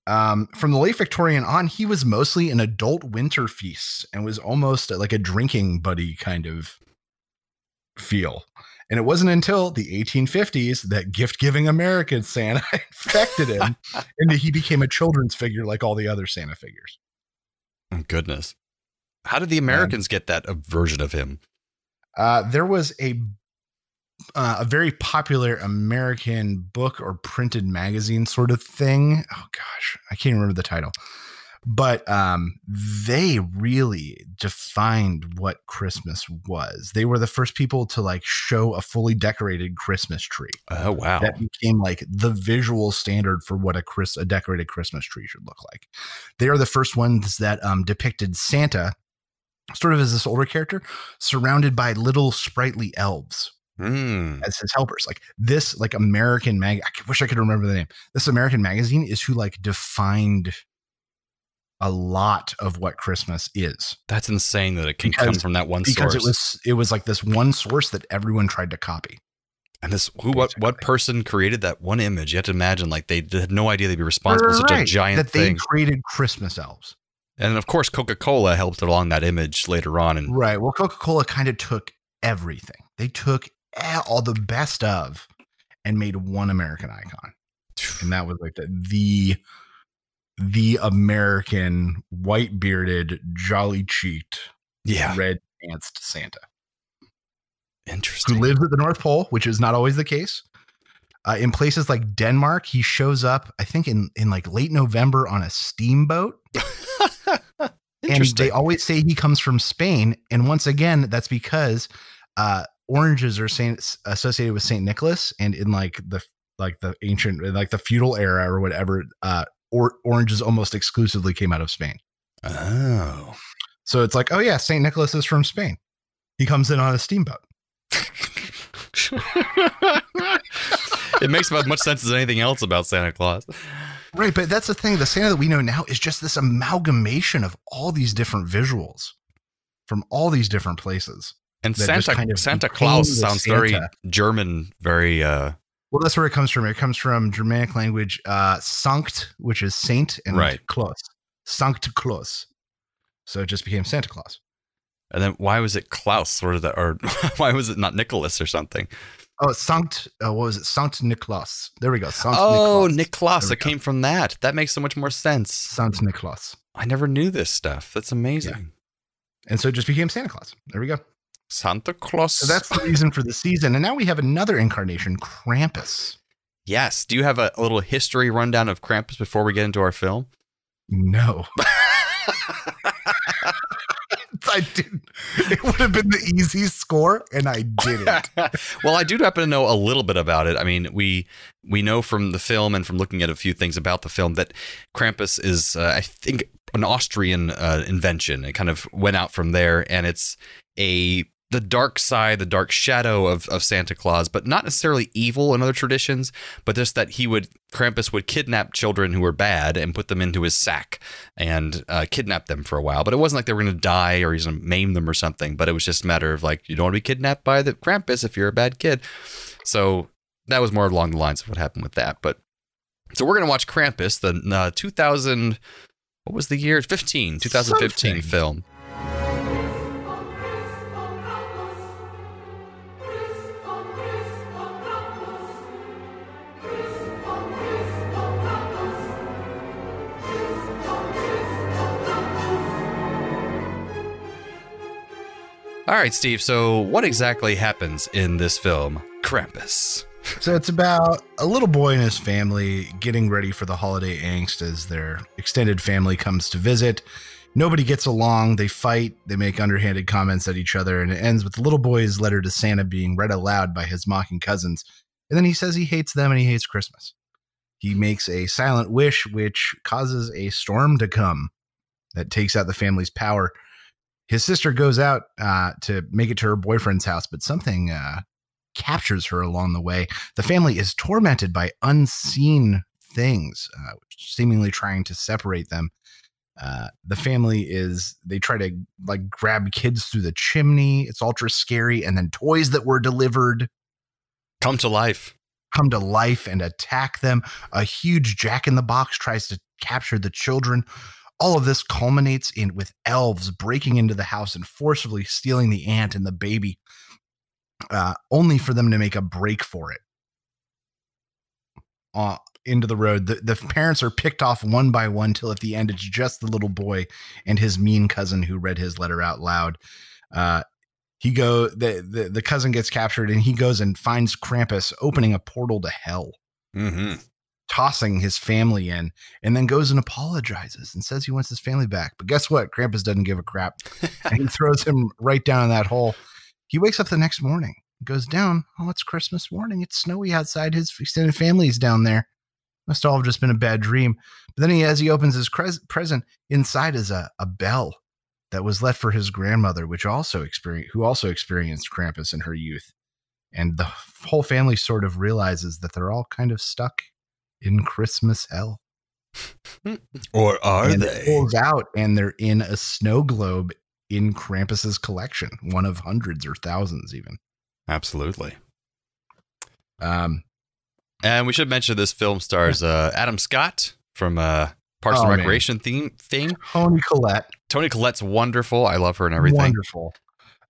S8: Um, from the late Victorian on, he was mostly an adult winter feast and was almost like a drinking buddy kind of feel. And it wasn't until the 1850s that gift giving American Santa infected him and he became a children's figure like all the other Santa figures.
S9: Oh, goodness. How did the Americans get that version of him?
S8: Uh, there was a uh, a very popular American book or printed magazine sort of thing. Oh gosh, I can't remember the title, but um, they really defined what Christmas was. They were the first people to like show a fully decorated Christmas tree.
S9: Oh wow.
S8: That became like the visual standard for what a Chris a decorated Christmas tree should look like. They are the first ones that um, depicted Santa sort of as this older character surrounded by little sprightly elves
S9: Hmm.
S8: as his helpers. Like this, like American mag. I wish I could remember the name. This American magazine is who like defined a lot of what Christmas is
S9: That's insane that it can
S8: Because-
S9: come from that one
S8: because
S9: source.
S8: Because it was it was like this one source that everyone tried to copy.
S9: and this who what what person created that one image? You have to imagine like they had no idea they'd be responsible for such a giant
S8: that they created Christmas elves.
S9: And of course, Coca Cola helped along that image later on. And
S8: Right. Well, Coca Cola kind of took everything. They took all the best of and made one American icon, and that was like the the, the American white bearded, jolly cheeked,
S9: yeah,
S8: red pantsed Santa
S9: Interesting.
S8: who lives at the North Pole, which is not always the case. Uh, in places like Denmark, he shows up. I think in in like late November on a steamboat. and they always say he comes from Spain. And once again, that's because uh, oranges are saint, associated with Saint Nicholas, and in like the like the ancient like the feudal era or whatever, uh, or oranges almost exclusively came out of Spain.
S9: oh.
S8: So it's like, oh yeah, Saint Nicholas is from Spain. He comes in on a steamboat.
S9: it makes about as much sense as anything else about Santa Claus.
S8: Right, but that's the thing. The Santa that we know now is just this amalgamation of all these different visuals from all these different places.
S9: And Santa
S8: kind of
S9: Santa Claus sounds very German, very uh
S8: Well, that's where it comes from. It comes from Germanic language, uh, Sankt, which is saint, and
S9: Right.
S8: Claus. Sankt Claus. So it just became Santa Claus.
S9: and then why was it Klaus or the or why was it not Nicholas or something?
S8: Oh, Sankt, uh, what was it? Sankt Niklas. There we go. Sankt
S9: oh,
S8: Niklas.
S9: Niklas. It
S8: go.
S9: came from that. That makes so much more sense.
S8: Sankt Niklas.
S9: I never knew this stuff. That's amazing.
S8: And so it just became Santa Claus. There we go.
S9: Santa Claus.
S8: So that's the reason for the season. And now we have another incarnation, Krampus.
S9: yes. Do you have a, a little history rundown of Krampus before we get into our film?
S8: No. I didn't. It would have been the easy score, and I didn't.
S9: well, I do happen to know a little bit about it. I mean, we we know from the film and from looking at a few things about the film that Krampus is, uh, I think, an Austrian uh, invention. It kind of went out from there, and it's a the dark side, the dark shadow of, of Santa Claus, but not necessarily evil in other traditions, but just that he would Krampus would kidnap children who were bad and put them into his sack and uh, kidnap them for a while. But it wasn't like they were going to die or he's going to maim them or something. But it was just a matter of like you don't want to be kidnapped by the Krampus if you're a bad kid. So that was more along the lines of what happened with that. But so we're going to watch Krampus, the uh, 2000. What was the year? 15, 2015
S8: Something.
S9: film. All right, Steve. So, what exactly happens in this film, Krampus?
S8: So it's about a little boy and his family getting ready for the holiday angst as their extended family comes to visit. Nobody gets along. They fight. They make underhanded comments at each other. And it ends with the little boy's letter to Santa being read aloud by his mocking cousins. And then he says he hates them and he hates Christmas. He makes a silent wish, which causes a storm to come that takes out the family's power. His sister goes out uh, to make it to her boyfriend's house, but something uh, captures her along the way. The family is tormented by unseen things, uh, seemingly trying to separate them. Uh, the family is they try to like grab kids through the chimney. It's ultra scary, and then toys that were delivered
S9: Come to life.
S8: come to life and attack them. A huge jack in the box tries to capture the children. All of this culminates in with elves breaking into the house and forcibly stealing the aunt and the baby, uh, only for them to make a break for it. Uh, into the road. The, the parents are picked off one by one till at the end it's just the little boy and his mean cousin who read his letter out loud. Uh, he go the, the the cousin gets captured and he goes and finds Krampus opening a portal to hell.
S9: Mm-hmm.
S8: Tossing his family in, and then goes and apologizes and says he wants his family back. But guess what? Krampus doesn't give a crap, and he throws him right down in that hole. He wakes up the next morning, goes down. Oh, it's Christmas morning. It's snowy outside. His extended family's down there. Must all have just been a bad dream. But then he, as he opens his cres- present, inside is a, a bell that was left for his grandmother, which also experienced, who also experienced Krampus in her youth. And the whole family sort of realizes that they're all kind of stuck in Christmas hell.
S9: Or are
S8: and it pulls out, and they're in a snow globe in Krampus's collection, one of hundreds or thousands, even.
S9: Absolutely.
S8: Um,
S9: And we should mention this film stars uh, Adam Scott from uh, Parks
S8: Oh,
S9: and
S8: man.
S9: Recreation theme fame.
S8: Toni Collette,
S9: Toni Collette's wonderful. I love her and everything.
S8: wonderful.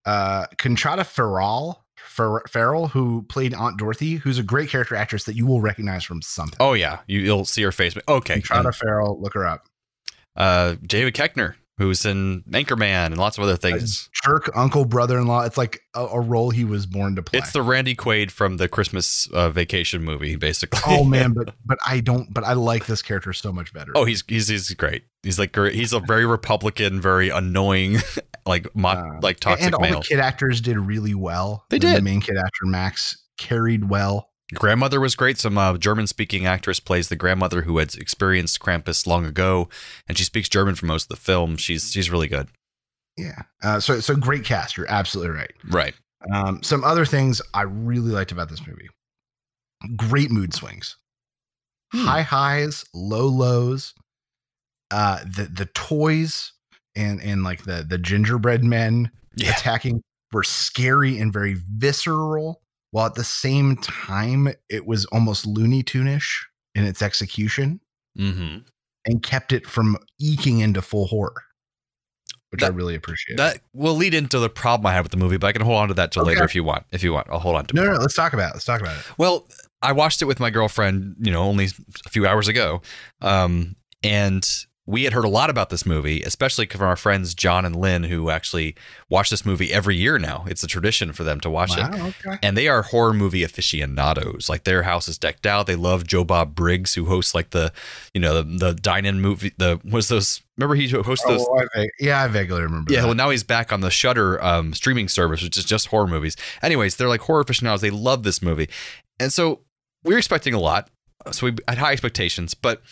S8: Uh, Conchata Ferrell, Fer- Ferrell, who played Aunt Dorothy, who's a great character actress that you will recognize from something.
S9: Oh yeah, you, you'll see her face. Okay.
S8: Conchata
S9: And,
S8: Ferrell, look her up.
S9: uh, David Koechner, who's in Anchorman and lots of other things.
S8: Jerk uncle brother-in-law. It's like a, a role he was born to play.
S9: It's the Randy Quaid from the Christmas uh, Vacation movie, basically.
S8: oh man, but but I don't. But I like this character so much better.
S9: Oh, he's he's he's great. He's like great- he's a very Republican, very annoying, like mo-
S8: Uh,
S9: like toxic
S8: and all
S9: male.
S8: the kid actors did really well.
S9: They did.
S8: The main kid actor Max carried well.
S9: Grandmother was great. Some uh, German speaking actress plays the grandmother who had experienced Krampus long ago, and she speaks German for most of the film. She's she's really good.
S8: Yeah. Uh, so so great cast. You're absolutely right.
S9: Right.
S8: Um, some other things I really liked about this movie. Great mood swings.
S9: Hmm.
S8: High highs, low lows. Uh, the the toys and and like the the gingerbread men
S9: Yeah.
S8: attacking were scary and very visceral, while at the same time it was almost Looney Tune-ish in its execution
S9: Mm-hmm.
S8: and kept it from eking into full horror, which I really appreciate.
S9: That will lead into the problem I have with the movie, but I can hold on to that till
S8: Okay.
S9: later if you want. If you want, I'll hold on to.
S8: no,
S9: it.
S8: no, no, let's talk about it. Let's talk about it.
S9: Well, I watched it with my girlfriend, you know, only a few hours ago. Um, and we had heard a lot about this movie, especially from our friends John and Lynn, who actually watch this movie every year now. It's a tradition for them to watch it.
S8: Okay.
S9: And they are horror movie aficionados. Like their house is decked out. They love Joe Bob Briggs, who hosts like the, you know, the, the dine-in movie. The was those? Remember he hosts those?
S8: Oh, I yeah, I vaguely remember.
S9: Yeah,
S8: that.
S9: well, now he's back on the Shudder um, streaming service, which is just horror movies. Anyways, they're like horror aficionados. They love this movie, and so we were expecting a lot. So we had high expectations, but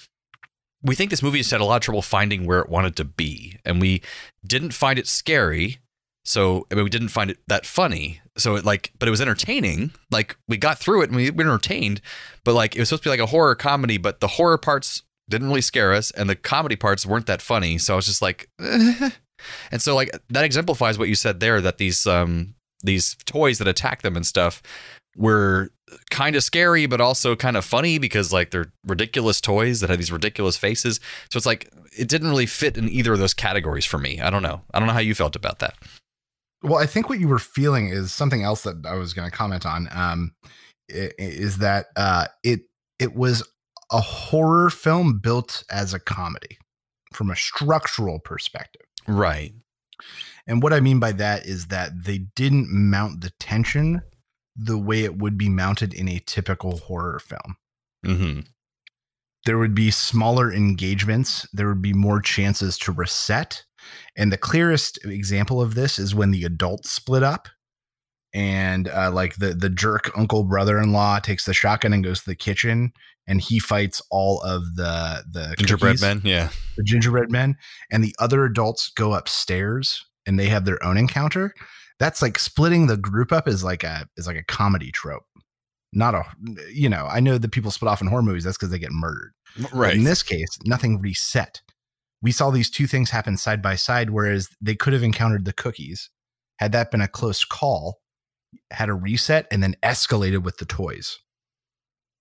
S9: we think this movie just had a lot of trouble finding where it wanted to be, and we didn't find it scary. So I mean, we didn't find it that funny. So it like, but it was entertaining. Like we got through it and we were entertained. But like it was supposed to be like a horror comedy, but the horror parts didn't really scare us, and the comedy parts weren't that funny. So I was just like, and so like that exemplifies what you said there that these um these toys that attack them and stuff were kind of scary but also kind of funny because like they're ridiculous toys that have these ridiculous faces so it's like it didn't really fit in either of those categories for me i don't know i don't know how you felt about that
S8: Well, I think what you were feeling is something else that I was going to comment on. Um, is that uh, it it was a horror film built as a comedy from a structural perspective.
S9: right
S8: And what I mean by that is that they didn't mount the tension the way it would be mounted in a typical horror film.
S9: mm-hmm
S8: there would be smaller engagements there would be more chances to reset and the clearest example of this is when the adults split up and uh, like the the jerk uncle brother-in-law takes the shotgun and goes to the kitchen and he fights all of the the
S9: gingerbread
S8: cookies,
S9: men yeah
S8: the gingerbread men and the other adults go upstairs and they have their own encounter that's like splitting the group up is like a is like a comedy trope not a you know i know that people split off in horror movies that's because they get murdered but
S9: right
S8: in this case, nothing reset. We saw these two things happen side by side, whereas they could have encountered the cookies. Had that been a close call, had a reset and then escalated with the toys.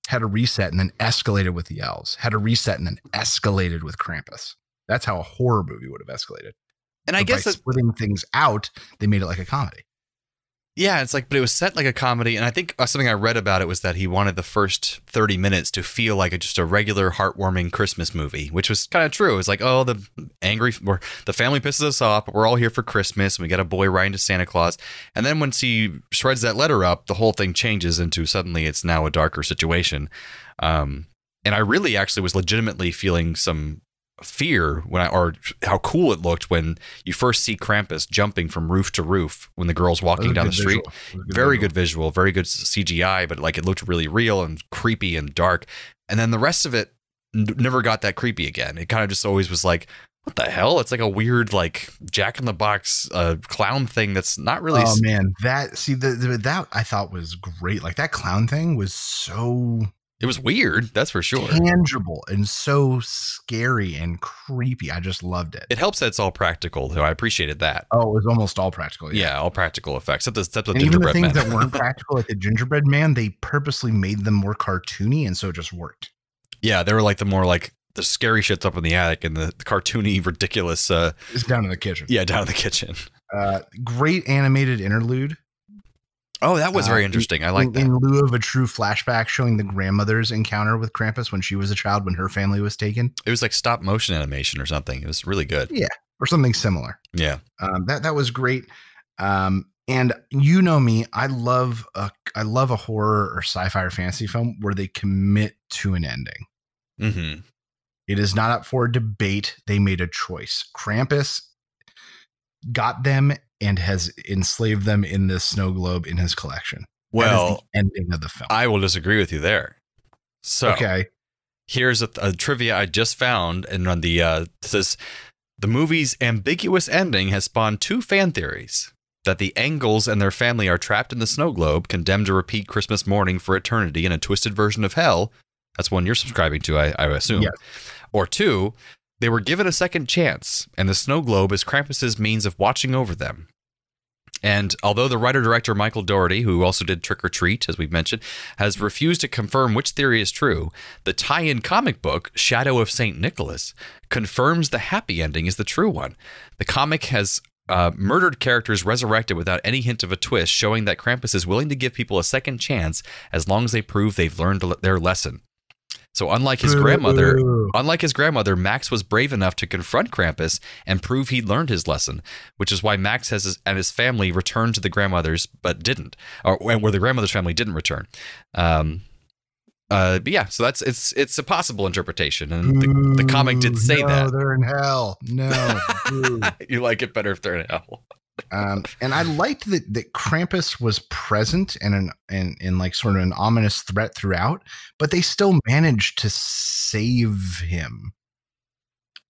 S8: Had a reset and then escalated with the elves. Had a reset and then escalated with Krampus. That's how a horror movie would have escalated.
S9: And i guess
S8: by
S9: that,
S8: splitting things out, they made it like a comedy.
S9: Yeah, it's like, but it was set like a comedy, and I think uh, something I read about it was that he wanted the first thirty minutes to feel like a, just a regular, heartwarming Christmas movie, which was kind of true. It's like, oh, the angry, or the family pisses us off, but we're all here for Christmas, and we got a boy writing to Santa Claus, and then once he shreds that letter up, the whole thing changes into suddenly it's now a darker situation. Um, and I really actually was legitimately feeling some fear when I or how cool it looked when you first see Krampus jumping from roof to roof when the girl's walking down the street.
S8: visual. That was a
S9: very
S8: visual.
S9: good visual, very good CGI, but like it looked really real and creepy and dark. And then the rest of it never got that creepy again. It kind of just always was like, what the hell? It's like a weird like Jack in the Box uh, clown thing that's not really.
S8: Oh man, that see the, the that I thought was great. Like that clown thing was so
S9: it was weird, that's for sure.
S8: tangible and so scary and creepy. I just loved it.
S9: It helps that it's all practical, though. I appreciated that.
S8: oh, it was almost all practical.
S9: Yeah, all practical effects. Except the, except the
S8: And even the things
S9: man.
S8: that weren't practical, like the gingerbread man, they purposely made them more cartoony, and so it just worked.
S9: yeah, they were like the more like the scary shit's up in the attic and the, the cartoony, ridiculous. uh
S8: It's down in the kitchen.
S9: Yeah, down in the kitchen.
S8: Uh, great animated interlude.
S9: Oh, that was
S8: Uh,
S9: very interesting. I like
S8: in,
S9: that.
S8: in lieu of a true flashback showing the grandmother's encounter with Krampus when she was a child when her family was taken,
S9: It was like stop motion animation or something. It was really good.
S8: Yeah, or something similar.
S9: Yeah.
S8: Um, that that was great. Um, and you know me, I love a I love a horror or sci-fi or fantasy film where they commit to an ending.
S9: hmm
S8: It is not up for debate. They made a choice. Krampus got them and has enslaved them in this snow globe in his collection.
S9: Well,
S8: the ending of the film.
S9: I will disagree with you there. So
S8: okay.
S9: here's a, a trivia I just found, and on the uh, the movie's ambiguous ending has spawned two fan theories. That the Engels and their family are trapped in the snow globe, condemned to repeat Christmas morning for eternity in a twisted version of hell. That's one you're subscribing to, I, I assume.
S8: Yes.
S9: Or two, they were given a second chance, and the snow globe is Krampus's means of watching over them. And although the writer director Michael Dougherty, who also did Trick 'r Treat, as we've mentioned, has refused to confirm which theory is true, the tie in comic book, Shadow of St. Nicholas, confirms the happy ending is the true one. The comic has uh, murdered characters resurrected without any hint of a twist, showing that Krampus is willing to give people a second chance as long as they prove they've learned their lesson. So, unlike his grandmother, Unlike his grandmother, Max was brave enough to confront Krampus and prove he'd learned his lesson, which is why Max has his, and his family returned to the grandmother's, but didn't, or where the grandmother's family didn't return. Um, uh, but yeah, so that's it's it's a possible interpretation, and the, the comic did say
S8: no,
S9: that.
S8: they're in hell. No.
S9: You like it better if they're in hell.
S8: Um, and I liked that that Krampus was present and an and in like sort of an ominous threat throughout, but they still managed to save him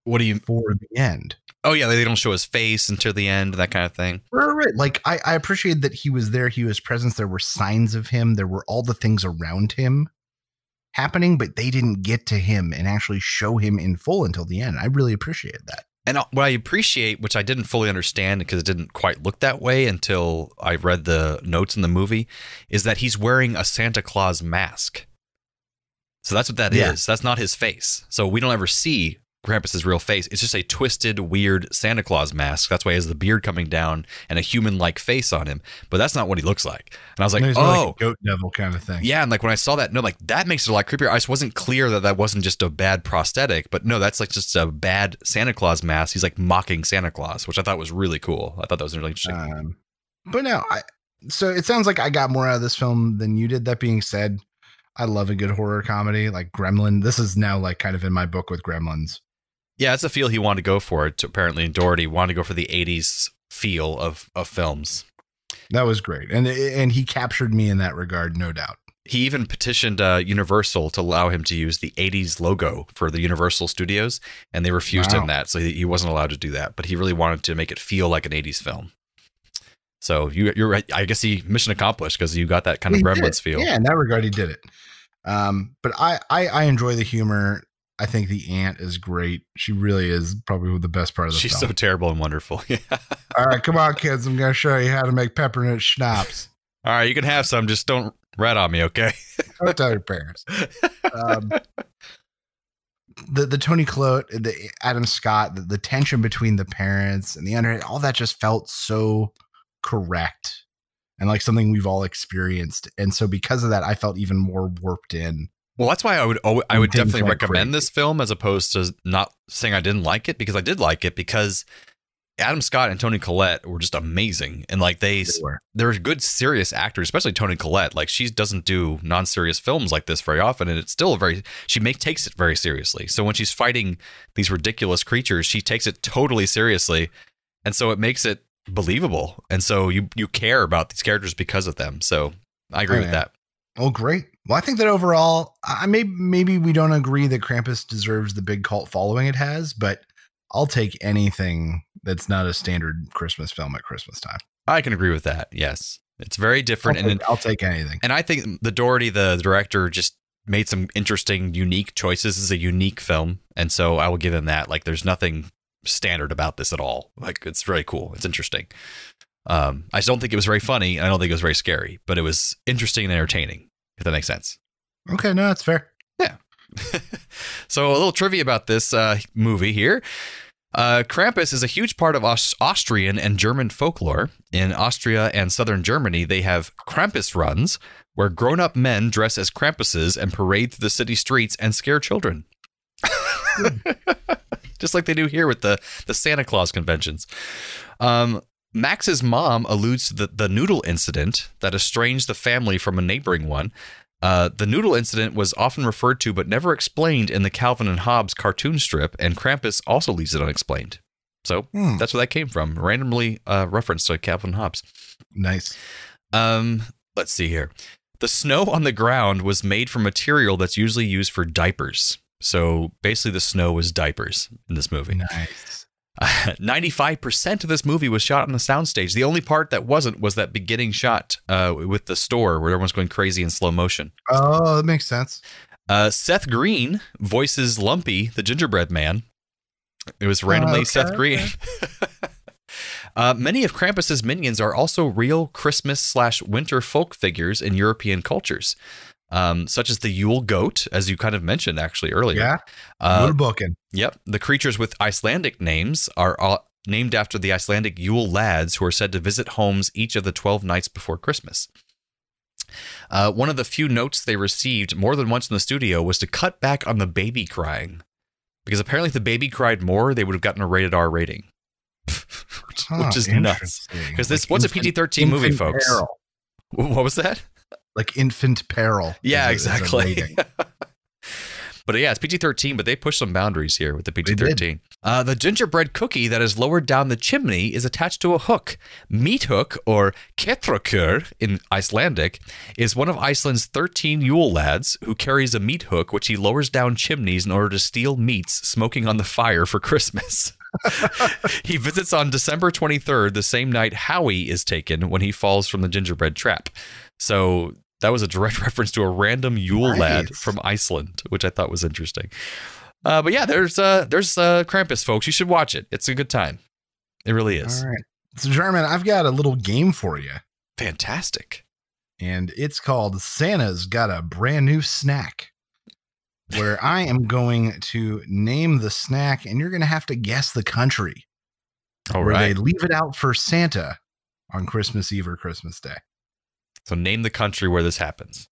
S9: What do you?
S8: for the end.
S9: Oh yeah, they don't show his face until the end, that kind of thing.
S8: Right, right. Like I, I appreciate that he was there. He was present. There were signs of him. There were all the things around him happening, but they didn't get to him and actually show him in full until the end. I really appreciated that.
S9: And uh, what I appreciate, which I didn't fully understand because it didn't quite look that way until I read the notes in the movie, is that he's wearing a Santa Claus mask. So that's what that is.
S8: Yeah.
S9: That's not his face. So we don't ever see Krampus's real face. It's just a twisted, weird Santa Claus mask. That's why he has the beard coming down and a human-like face on him. But that's not what he looks like. And I was like, oh,
S8: like goat devil kind of thing.
S9: yeah, and like when I saw that, no, like that makes it a lot creepier. I just wasn't clear that that wasn't just a bad prosthetic, but no, that's like just a bad Santa Claus mask. He's like mocking Santa Claus, which I thought was really cool. I thought that was really interesting.
S8: Um, but no, I so it sounds like I got more out of this film than you did. That being said, I love a good horror comedy like Gremlin. This is now like kind of in my book with Gremlins.
S9: Yeah, that's the feel he wanted to go for. It apparently, Dougherty wanted to go for the '80s feel of of films.
S8: That was great, and and he captured me in that regard, no doubt.
S9: He even petitioned uh, Universal to allow him to use the '80s logo for the Universal Studios, and they refused
S8: Wow.
S9: him that, so he wasn't allowed to do that. But he really wanted to make it feel like an '80s film. So you, you're right. I guess he mission accomplished because you got that kind of
S8: He did
S9: Gremlins feel.
S8: Yeah, in that regard, he did it. Um, but I, I I enjoy the humor. I think the aunt is great. She really is probably the best part of the
S9: She's so terrible and wonderful. Yeah.
S8: All right, come on, kids. I'm gonna show you how to make peppermint schnapps.
S9: All right, you can have some. Just don't rat on me, okay?
S8: Don't tell your parents. Um, the the Toni Collette, the Adam Scott, the, the tension between the parents and the under, all that just felt so correct and like something we've all experienced. And so because of that, I felt even more warped in.
S9: Well, that's why I would I would definitely
S8: went
S9: recommend
S8: crazy.
S9: this film as opposed to not saying I didn't like it because I did like it because Adam Scott and Toni Collette were just amazing, and like they,
S8: They were.
S9: they're good serious actors, especially Toni Collette. Like she doesn't do non-serious films like this very often, and it's still a very she make takes it very seriously. So when she's fighting these ridiculous creatures, she takes it totally seriously, and so it makes it believable, and so you you care about these characters because of them. So I agree
S8: Oh,
S9: with
S8: yeah.
S9: that.
S8: Oh, great. Well, I think that overall, I may maybe we don't agree that Krampus deserves the big cult following it has, but I'll take anything that's not a standard Christmas film at Christmas time.
S9: I can agree with that. Yes, it's very
S8: I'll
S9: different,
S8: take,
S9: and
S8: I'll take anything.
S9: And I think the Dougherty, the director, just made some interesting, unique choices. This is a unique film, and so I will give him that. Like, there's nothing standard about this at all. Like, it's very cool. It's interesting. Um, I don't think it was very funny. I don't think it was very scary, but it was interesting and entertaining. If that makes sense.
S8: Okay, no, that's fair. Yeah.
S9: so a little trivia about this uh, movie here. Uh, Krampus is a huge part of Aus- Austrian and German folklore. In Austria and southern Germany, they have Krampus runs, where grown-up men dress as Krampuses and parade through the city streets and scare children. Just like they do here with the, the Santa Claus conventions. Um, Max's mom alludes to the, the noodle incident that estranged the family from a neighboring one. Uh, the noodle incident was often referred to but never explained in the Calvin and Hobbes cartoon strip, and Krampus also leaves it unexplained. So
S8: Hmm.
S9: that's where that came from. Randomly uh, referenced to Calvin and Hobbes.
S8: Nice.
S9: Um, let's see here. The snow on the ground was made from material that's usually used for diapers. So basically, the snow was diapers in this movie.
S8: Nice.
S9: 95% of this movie was shot on the soundstage. The only part that wasn't was that beginning shot uh, with the store where everyone's going crazy in slow motion.
S8: Oh, that makes sense.
S9: Uh, Seth Green voices Lumpy, the gingerbread man. It was randomly
S8: Okay,
S9: Seth Green. uh, many of Krampus's minions are also real Christmas slash winter folk figures in European cultures, um, such as the Yule goat, as you kind of mentioned actually earlier.
S8: Yeah.
S9: Uh. Yep. The creatures with Icelandic names are all named after the Icelandic Yule lads who are said to visit homes each of the 12 nights before Christmas. Uh, one of the few notes they received more than once in the studio was to cut back on the baby crying. Because apparently, if the baby cried more, they would have gotten a rated R rating. which, is nuts. Because this
S8: Like
S9: what's a PG 13 movie, folks?
S8: peril.
S9: What was that?
S8: Like infant peril.
S9: Yeah,
S8: is a- is
S9: exactly. but yeah, it's PG 13, but they pushed some boundaries here with the PG 13. Uh, the gingerbread cookie that is lowered down the chimney is attached to a hook. Meat hook, or Ketkrókur in Icelandic, is one of Iceland's 13 Yule lads who carries a meat hook which he lowers down chimneys in order to steal meats smoking on the fire for Christmas. he visits on December 23rd, the same night Howie is taken when he falls from the gingerbread trap. So that was a direct reference to a random Yule lad from Iceland, which I thought was interesting. Uh, but yeah, there's uh, there's uh, Krampus, folks. You should watch it. It's a good time. It really is
S8: All right. So, Jarman, I've got a little game for you,
S9: fantastic.
S8: and it's called Santa's Got a Brand New Snack, where I am going to name the snack, and you're going to have to guess the country
S9: All
S8: where
S9: right.
S8: they leave it out for Santa on Christmas Eve or Christmas Day.
S9: So name the country where this happens.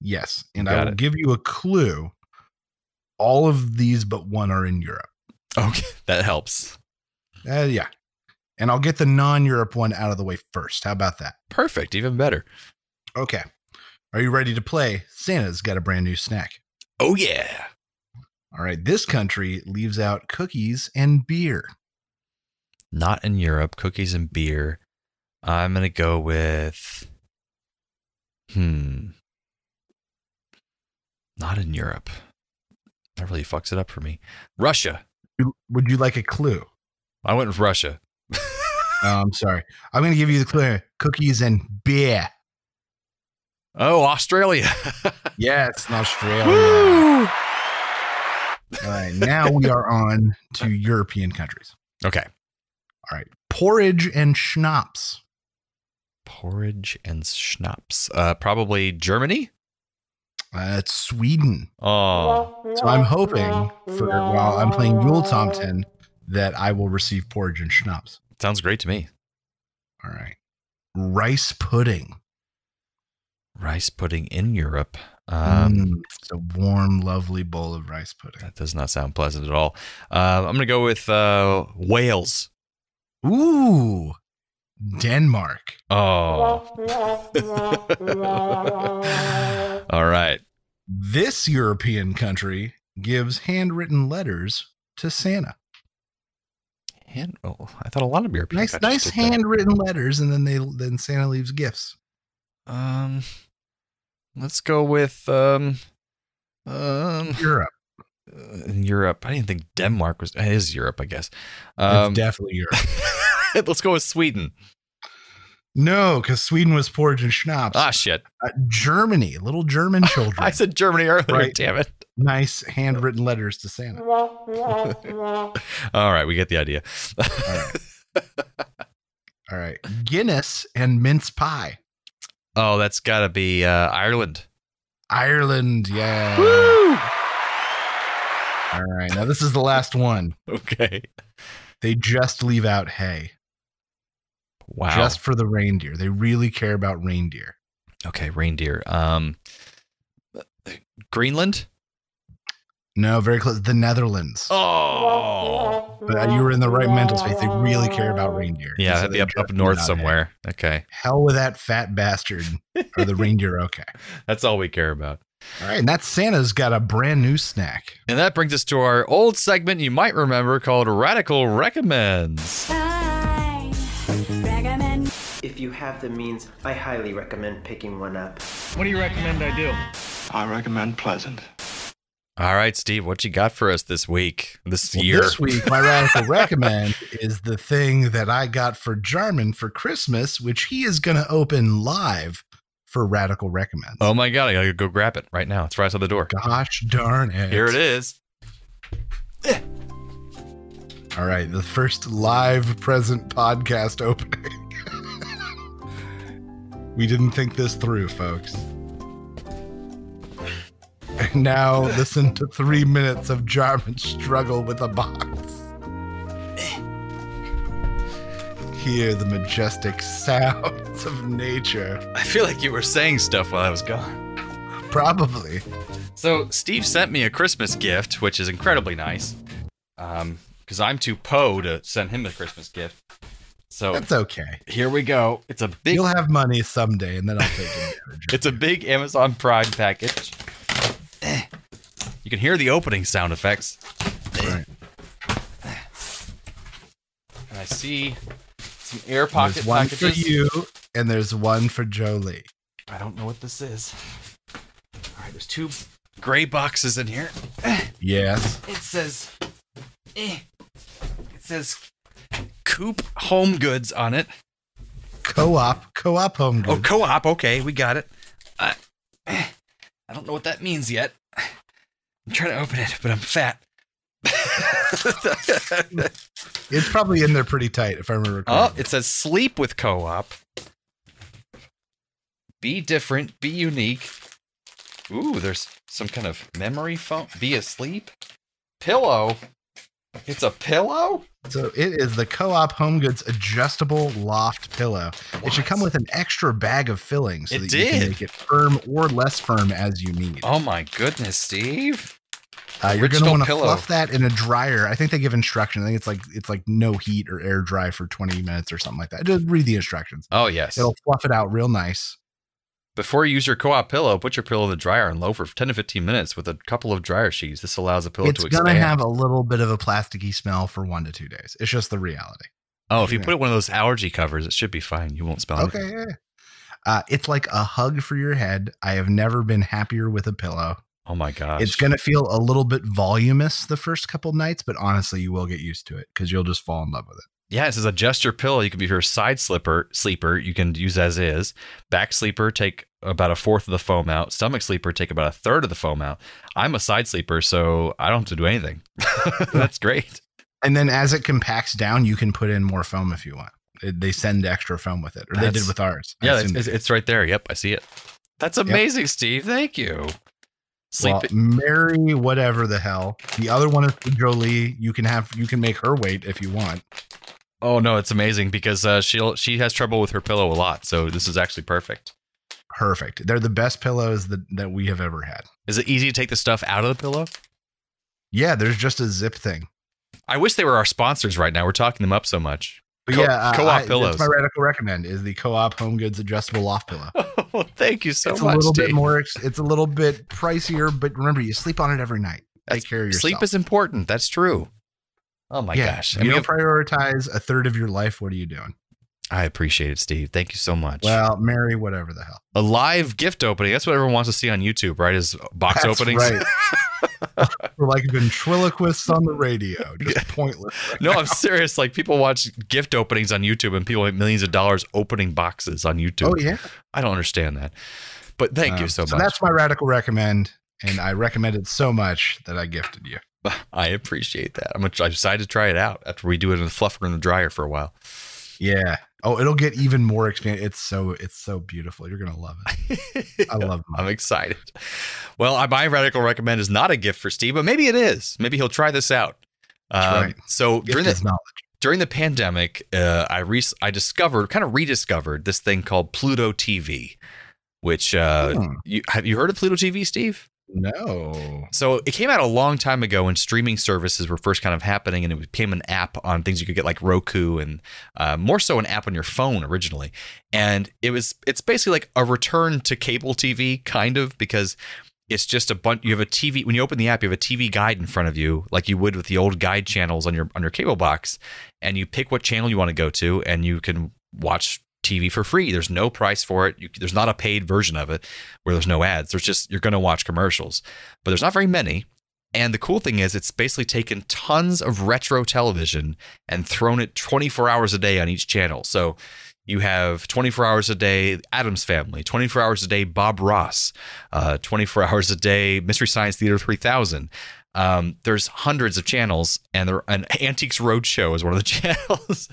S8: Yes. And
S9: Got
S8: I will
S9: it.
S8: give you a clue. All of these but one are in Europe.
S9: Okay, that helps.
S8: Uh, yeah. And I'll get the non Europe one out of the way first. How about that?
S9: Perfect. Even better.
S8: Okay. Are you ready to play? Santa's got a brand new snack.
S9: Oh yeah.
S8: All right. This country leaves out cookies and beer.
S9: Not in Europe. Cookies and beer. I'm gonna go with. Hmm. Not in Europe. That really fucks it up for me. Russia.
S8: Would you like a clue?
S9: I went with Russia.
S8: Oh, I'm sorry. I'm going to give you the clue cookies and beer.
S9: Oh, Australia.
S8: Yeah, it's in Australia.
S9: Woo!
S8: All right. Now we are on to European countries.
S9: Okay.
S8: All right. Porridge and schnapps.
S9: Porridge and schnapps. Uh, probably Germany.
S8: Uh, it's Sweden.
S9: Oh,
S8: So I'm hoping for while I'm playing Yule Tomten that I will receive porridge and schnapps.
S9: sounds great to me.
S8: All right. Rice pudding.
S9: Rice pudding in Europe. Um,
S8: Mm, it's a warm, lovely bowl of rice pudding.
S9: That does not sound pleasant at all. Uh, I'm going to go with uh, Wales.
S8: Ooh, Denmark.
S9: Oh. All right.
S8: This European country gives handwritten letters to Santa.
S9: Hand, oh, I thought a lot of European
S8: Nice,
S9: countries
S8: nice
S9: did that.
S8: handwritten letters, and then they then Santa leaves gifts.
S9: Um, let's go with um, um,
S8: Europe.
S9: uh, in Europe. I didn't think Denmark was. It is Europe, I guess.
S8: it's
S9: Um,
S8: definitely Europe.
S9: let's go with Sweden.
S8: no, because Sweden was porridge and schnapps.
S9: Ah, shit.
S8: Uh, Germany, little German children.
S9: I said Germany earlier.
S8: Right.
S9: Damn it.
S8: nice handwritten letters to Santa.
S9: All right, we get the idea.
S8: All right, Guinness and mince pie.
S9: oh, that's got to be uh, Ireland.
S8: Ireland, yeah. All right, now this is the last one.
S9: Okay.
S8: They just leave out hay,
S9: Wow.
S8: just for the reindeer. They really care about reindeer.
S9: okay, reindeer. Um, Greenland.
S8: No, very close. The Netherlands.
S9: Oh.
S8: But you were in the right mental space. They really care about reindeer.
S9: Yeah,
S8: So
S9: that'd be
S8: they
S9: up, up north
S8: out hay.
S9: somewhere. Okay.
S8: Hell with that fat bastard. Are the reindeer okay?
S9: That's all we care about.
S8: All right, and that Santa's got a brand new snack.
S9: And that brings us to our old segment you might remember called Radical Recommends.
S3: If you have the means, I highly recommend picking one up.
S2: What do you recommend I do?
S6: I recommend Pleasant.
S9: All right, Steve, what you got for us this week, this
S8: Well,
S9: year?
S8: This week, my radical recommend is the thing that I got for Jarman for Christmas, which he is going to open live for radical Recommend.
S9: Oh my God, I gotta go grab it right now. It's right outside the door.
S8: gosh darn it!
S9: Here it is.
S8: All right, the first live present podcast opening. We didn't think this through, folks. And now listen to three minutes of Jarman struggle with a box. Hear the majestic sounds of nature.
S9: I feel like you were saying stuff while I was gone.
S8: Probably.
S9: So Steve sent me a Christmas gift, which is incredibly nice. Um, because I'm too po to send him a Christmas gift. So
S8: That's okay.
S9: here we go. It's a big
S8: You'll have money someday, and then I'll take advantage. of
S9: It's a big Amazon Prime package. You can hear the opening sound effects.
S8: Right.
S9: And I see some air pocket
S8: There's one
S9: packages.
S8: for you, and there's one for Jolie.
S9: I don't know what this is. All right, there's two gray boxes in here.
S8: Yes.
S9: It says, eh. It says Coop Home Goods on it.
S8: Co-op, co-op home Goods.
S9: Oh, co-op. Okay, we got it. Uh, I don't know what that means yet. I'm trying to open it, but I'm fat.
S8: it's probably in there pretty tight, if I remember
S9: oh,
S8: correctly.
S9: it says sleep with co-op. Be different, be unique. Ooh, there's some kind of memory foam. Be asleep. Pillow. It's a pillow?
S8: So it is the co-op home goods adjustable loft pillow. It should come with an extra bag of filling so
S9: It
S8: that you can make it firm or less firm as you need.
S9: Oh my goodness, Steve.
S8: Uh, you're going to want to fluff that in a dryer. I think they give instructions. I think it's like it's like no heat or air dry for 20 minutes or something like that. Just read the instructions.
S9: Oh yes.
S8: It'll fluff it out real nice.
S9: Before you use your co-op pillow, put your pillow in the dryer and low for 10 to 15 minutes with a couple of dryer sheets. This allows the pillow
S8: It's
S9: to expand.
S8: It's going to have a little bit of a plasticky smell for one to two days. It's just the reality.
S9: oh, if you
S8: yeah.
S9: put it one of those allergy covers, it should be fine. You won't smell it.
S8: Okay.
S9: anything.
S8: yeah, yeah. Uh, it's like a hug for your head. I have never been happier with a pillow.
S9: Oh my gosh.
S8: It's going to feel a little bit voluminous the first couple nights, but honestly, you will get used to it because you'll just fall in love with it.
S9: Yeah, it says adjust your pillow. You can be your side slipper sleeper. You can use as is. Back sleeper, take about a fourth of the foam out. Stomach sleeper, take about a third of the foam out. I'm a side sleeper, so I don't have to do anything. That's great.
S8: And then as it compacts down, you can put in more foam if you want. They send extra foam with it, or they did with ours. I
S9: Yeah, it's, it's right there. Yep, I see it. That's amazing, Steve. Thank you. Sleep.
S8: Well, Mary, whatever the hell. The other one is Jolie. You can have you can make her wait if you want.
S9: Oh no, it's amazing because uh, she'll she has trouble with her pillow a lot. So this is actually perfect.
S8: Perfect. They're the best pillows that, that we have ever had.
S9: Is it easy to take the stuff out of the pillow?
S8: Yeah, there's just a zip thing.
S9: I wish they were our sponsors right now. We're talking them up so much. Co-
S8: yeah,
S9: co-op
S8: I-
S9: pillows.
S8: That's my radical recommend is the co-op Home Goods adjustable loft pillow.
S9: well, thank you so
S8: it's
S9: much.
S8: It's a little
S9: Steve.
S8: bit more. It's a little bit pricier, but remember, you sleep on it every night. Take care of yourself.
S9: Sleep is important. That's true. Oh my
S8: yeah,
S9: gosh. And
S8: you don't
S9: have-
S8: prioritize a third of your life. What are you doing?
S9: I appreciate it, Steve. Thank you so much.
S8: Well, Mary, whatever the hell.
S9: a live gift opening. That's what everyone wants to see on YouTube, right? Is box
S8: That's
S9: openings.
S8: right. We're like ventriloquists on the radio, just pointless.
S9: no, I'm serious. Like people watch gift openings on YouTube and people make millions of dollars opening boxes on YouTube.
S8: Oh yeah.
S9: I don't understand that. But thank you
S8: Um,
S9: so
S8: So
S9: much.
S8: that's my radical recommend, and I recommend it so much that I gifted you.
S9: I appreciate that. I'm, gonna, I decided to try it out after we do it in the fluffer in the dryer for a while.
S8: Yeah. Oh, it'll get even more expanded. It's so it's so beautiful. You're gonna love it. I love
S9: it.
S8: I'm
S9: excited. Well, I- my radical recommend is not a gift for Steve, but maybe it is. Maybe he'll try this out. Um,
S8: right.
S9: So
S8: Gift
S9: during
S8: this knowledge.
S9: during the pandemic, uh, I re- I discovered, kind of rediscovered this thing called Pluto TV, which uh,
S8: Hmm.
S9: you have you heard of Pluto TV, Steve?
S8: No.
S9: So it came out a long time ago when streaming services were first kind of happening, and it became an app on things you could get like Roku, and uh, more so an app on your phone originally. And it was it's basically like a return to cable TV, kind of because it's just a bunch. You have a TV when you open the app, you have a TV guide in front of you, like you would with the old guide channels on your on your cable box, and you pick what channel you want to go to, and you can watch TV for free. There's no price for it. You, there's not a paid version of it where there's no ads. There's just you're going to watch commercials, but there's not very many. And the cool thing is, it's basically taken tons of retro television and thrown it 24 hours a day on each channel. So you have 24 hours a day Addams Family, 24 hours a day Bob Ross, uh, 24 hours a day Mystery Science Theater 3000. Um, there's hundreds of channels, and there an Antiques Roadshow is one of the channels.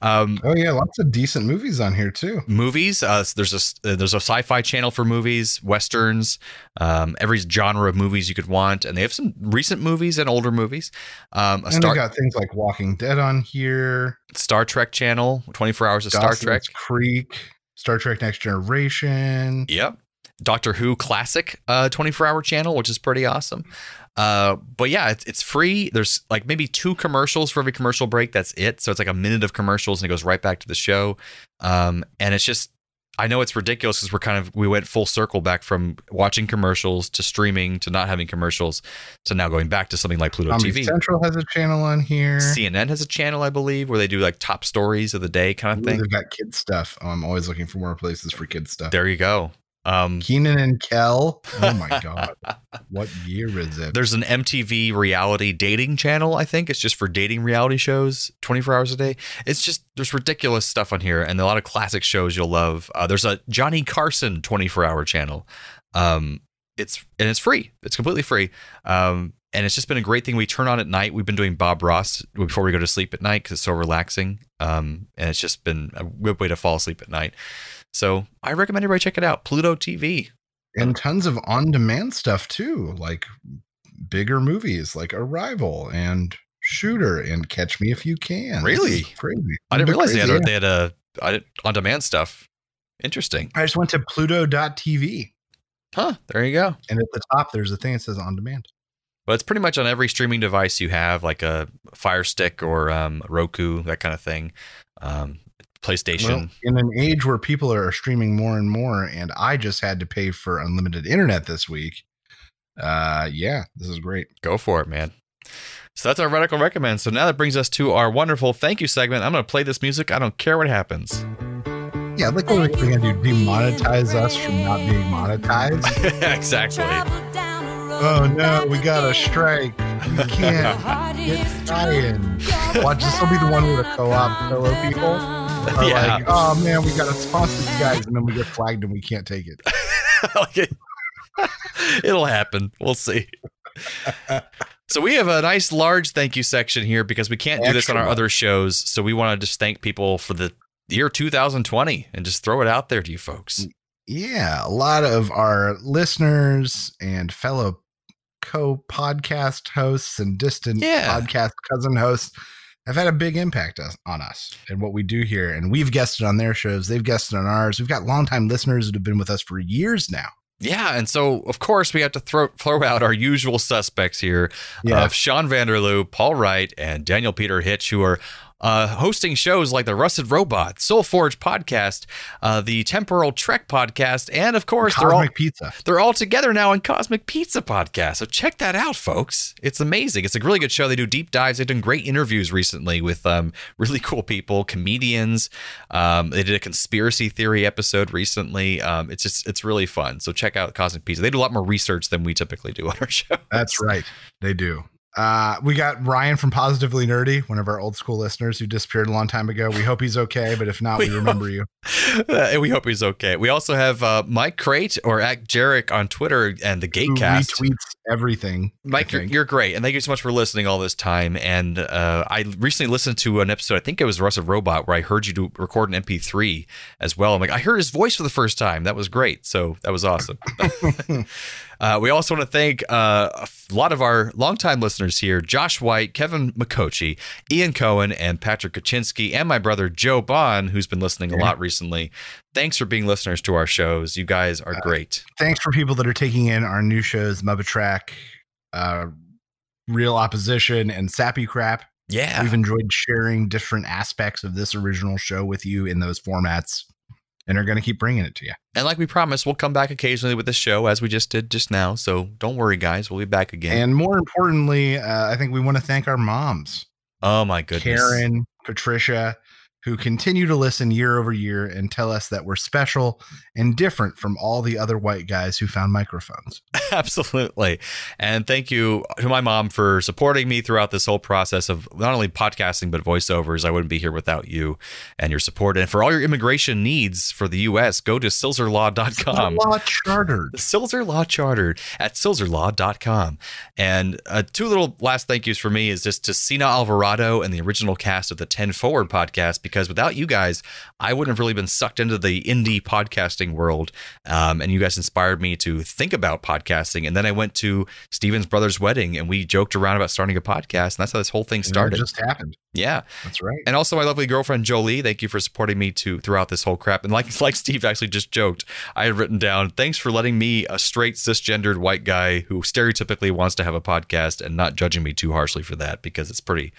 S9: um,
S8: Oh yeah, lots of decent movies on here too.
S9: movies. Uh, there's a uh, there's a sci-fi channel for movies, westerns, um, every genre of movies you could want, and they have some recent movies and older movies. Um,
S8: And
S9: Star
S8: they got things like Walking Dead on here,
S9: Star Trek channel, 24 hours of Star Trek.
S8: Creek, Star Trek Next Generation.
S9: Yep. Doctor Who Classic uh 24 hour channel, which is pretty awesome. Uh, but yeah, it's, it's free. There's like maybe two commercials for every commercial break. That's it. So it's like a minute of commercials and it goes right back to the show. Um, and it's just, I know it's ridiculous because we're kind of, we went full circle back from watching commercials to streaming to not having commercials to now going back to something like Pluto
S8: Comedy
S9: TV.
S8: Central has a channel on here.
S9: CNN has a channel, I believe, where they do like top stories of the day kind of
S8: Ooh,
S9: thing.
S8: They've got kids stuff. Oh, I'm always looking for more places for kids stuff.
S9: There you go. Um,
S8: Kenan and Kel. Oh my god, what year is it?
S9: There's an MTV reality dating channel, I think. It's just for dating reality shows 24 hours a day. It's just, there's ridiculous stuff on here and a lot of classic shows you'll love. Uh, there's a Johnny Carson 24 hour channel. Um, it's, and it's free. It's completely free. Um, and it's just been a great thing we turn on at night. We've been doing Bob Ross before we go to sleep at night because it's so relaxing. Um, and it's just been a good way to fall asleep at night. So I recommend everybody check it out. Pluto TV.
S8: and tons of on-demand stuff too, like bigger movies like Arrival and Shooter and Catch Me If You Can.
S9: Really?
S8: crazy.
S9: I didn't realize they had, they had a, I didn't- on-demand stuff. Interesting.
S8: I just went to Pluto.tv
S9: Huh. There you go.
S8: and at the top there's a thing that says on demand.
S9: But it's pretty much on every streaming device you have, like a Fire Stick or um, Roku, that kind of thing. Um, PlayStation.
S8: Well, in an age where people are streaming more and more, and I just had to pay for unlimited internet this week. Uh, yeah, this is great.
S9: Go for it, man. So that's our radical recommend. So now that brings us to our wonderful thank you segment. I'm going to play this music. I don't care what happens.
S8: Yeah, like what are gonna do? Demonetize us from not being monetized?
S9: exactly.
S8: Oh no, we got a strike. We can't get trying. Watch this will be the one with the co-op pillow people. Are
S9: Yeah.
S8: like, oh man, we gotta sponsor you guys, and then we get flagged and we can't take it.
S9: Like it- It'll happen. We'll see. So we have a nice large thank you section here because we can't do this on our other shows. So we want to just thank people for the year 2020 and just throw it out there to you folks.
S8: Yeah, a lot of our listeners and fellow co-podcast hosts and distant
S9: Yeah.
S8: podcast cousin hosts have had a big impact on us and what we do here. And we've guested on their shows, they've guested on ours. We've got longtime listeners that have been with us for years now.
S9: Yeah, and so of course we have to throw throw out our usual suspects here uh,
S8: Yeah.
S9: of Sean Vanderloo, Paul Wright, and Daniel Peter Hitch, who are uh, hosting shows like the Rusted Robot, Soul Forge podcast, uh, the Temporal Trek podcast, and of course, they're all
S8: Pizza.
S9: they're all together now in Cosmic Pizza Podcast. So check that out, folks. It's amazing. It's a really good show. They do deep dives. They've done great interviews recently with um, really cool people, comedians. Um, they did a conspiracy theory episode recently. Um, it's just it's really fun. So check out Cosmic Pizza. They do a lot more research than we typically do on our show.
S8: That's right. They do. Uh, we got Ryan from Positively Nerdy, one of our old school listeners who disappeared a long time ago. We hope he's okay, but if not, we,
S9: We
S8: remember you.
S9: and we hope he's okay. We also have uh, Mike Crate or at Jarek on Twitter and the
S8: Who
S9: Gatecast.
S8: retweets everything.
S9: Mike, you're, you're great, and thank you so much for listening all this time. And uh, I recently listened to an episode. I think it was Rusted Robot, where I heard you do record an MP3 as well. I'm like, I heard his voice for the first time. That was great. So that was awesome. uh, we also want to thank uh, a lot of our longtime listeners here: Josh White, Kevin McCochi, Ian Cohen, and Patrick Kaczynski, and my brother Joe Bond, who's been listening a lot recently. Thanks for being listeners to our shows. You guys are great.
S8: Thanks for people that are taking in our new shows, Mubba Track, uh, Real Opposition, and Sappy Crap.
S9: Yeah.
S8: We've enjoyed sharing different aspects of this original show with you in those formats and are going to keep bringing it to you.
S9: And like we promised, we'll come back occasionally with the show as we just did just now. So don't worry, guys. We'll be back again.
S8: And more importantly, uh, I think we want to thank our moms,
S9: oh my goodness.
S8: Karen, Patricia, who continue to listen year over year and tell us that we're special and different from all the other white guys who found microphones.
S9: Absolutely. And thank you to my mom for supporting me throughout this whole process of not only podcasting, but voiceovers. I wouldn't be here without you and your support. And for all your immigration needs for the U.S., go to silzerlaw.com.
S8: Law chartered.
S9: Silzer Law Chartered at silzerlaw.com. And uh, two little last thank yous for me is just to Sina Alvarado and the original cast of the 10 Forward podcast, because without you guys, I wouldn't have really been sucked into the indie podcasting world. Um, and you guys inspired me to think about podcasting. And then I went to Steven's brother's wedding and we joked around about starting a podcast. And that's how this whole thing started.
S8: just happened.
S9: Yeah.
S8: That's right.
S9: And also my lovely girlfriend Jolie, thank you for supporting me to throughout this whole crap. And like like Steve actually just joked, I had written down, thanks for letting me, a straight cisgendered white guy who stereotypically wants to have a podcast and not judging me too harshly for that because it's pretty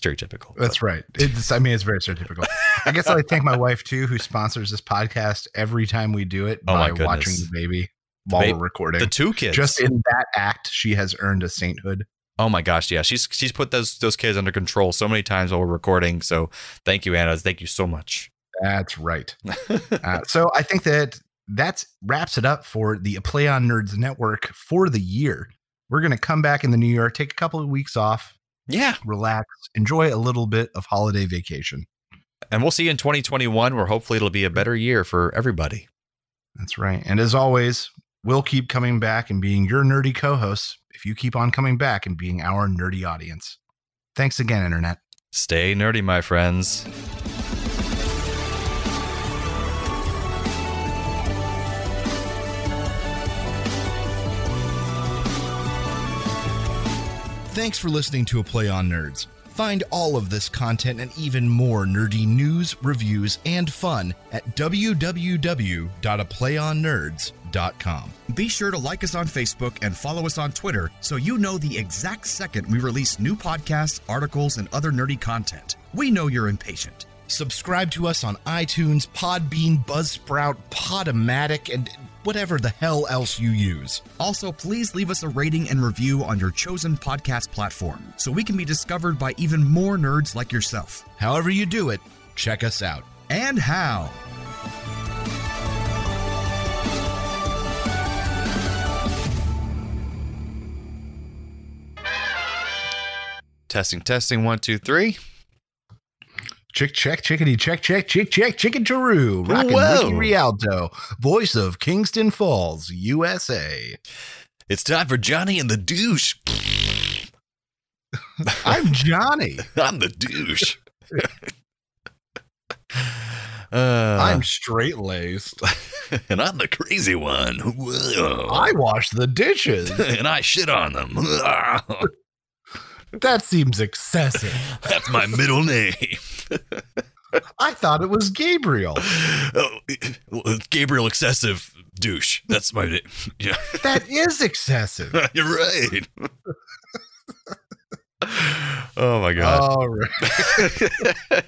S9: stereotypical.
S8: That's right. It's, I mean, it's very stereotypical. I guess I thank my wife too, who sponsors this podcast every time we do it
S9: Oh,
S8: by watching the baby while
S9: ba-
S8: we're recording.
S9: The two kids.
S8: Just in that act, she has earned a sainthood.
S9: Oh my gosh, yeah. She's she's put those those kids under control so many times while we're recording. So thank you, Anna. Thank you so much.
S8: That's right. uh, so I think that that's wraps it up for the Play on Nerds Network for the year. We're going to come back in the new year, take a couple of weeks off,
S9: Yeah.
S8: relax, enjoy a little bit of holiday vacation.
S9: And we'll see you in 2021 where hopefully it'll be a better year for everybody.
S8: That's right. And as always, we'll keep coming back and being your nerdy co hosts if you keep on coming back and being our nerdy audience. Thanks again, Internet.
S9: Stay nerdy, my friends.
S7: Thanks for listening to A Play on Nerds. Find all of this content and even more nerdy news, reviews, and fun at www.aplayonnerds.com.
S10: Be sure to like us on Facebook and follow us on Twitter so you know the exact second we release new podcasts, articles, and other nerdy content. We know you're impatient.
S7: Subscribe to us on iTunes, Podbean, Buzzsprout, Podomatic, and whatever the hell else you use.
S10: Also, please leave us a rating and review on your chosen podcast platform so we can be discovered by even more nerds like yourself.
S7: However, you do it, check us out.
S10: And how?
S9: Testing, testing, one, two, three.
S8: Chick check, chickadee check, check, chick check, chicken Taru, rockin'
S9: Whoa.
S8: Ricky Rialto, voice of Kingston Falls, USA.
S9: It's time for Johnny and the douche.
S8: I'm Johnny.
S9: I'm the douche. uh,
S8: I'm straight laced.
S9: and I'm the crazy one. Whoa.
S8: I wash the dishes.
S9: and I shit on them.
S8: That seems excessive.
S9: That's my middle name.
S8: I thought it was Gabriel.
S9: Oh, Gabriel excessive douche. That's my name. Yeah,
S8: That is excessive.
S9: you're right. Oh my god.
S8: All right.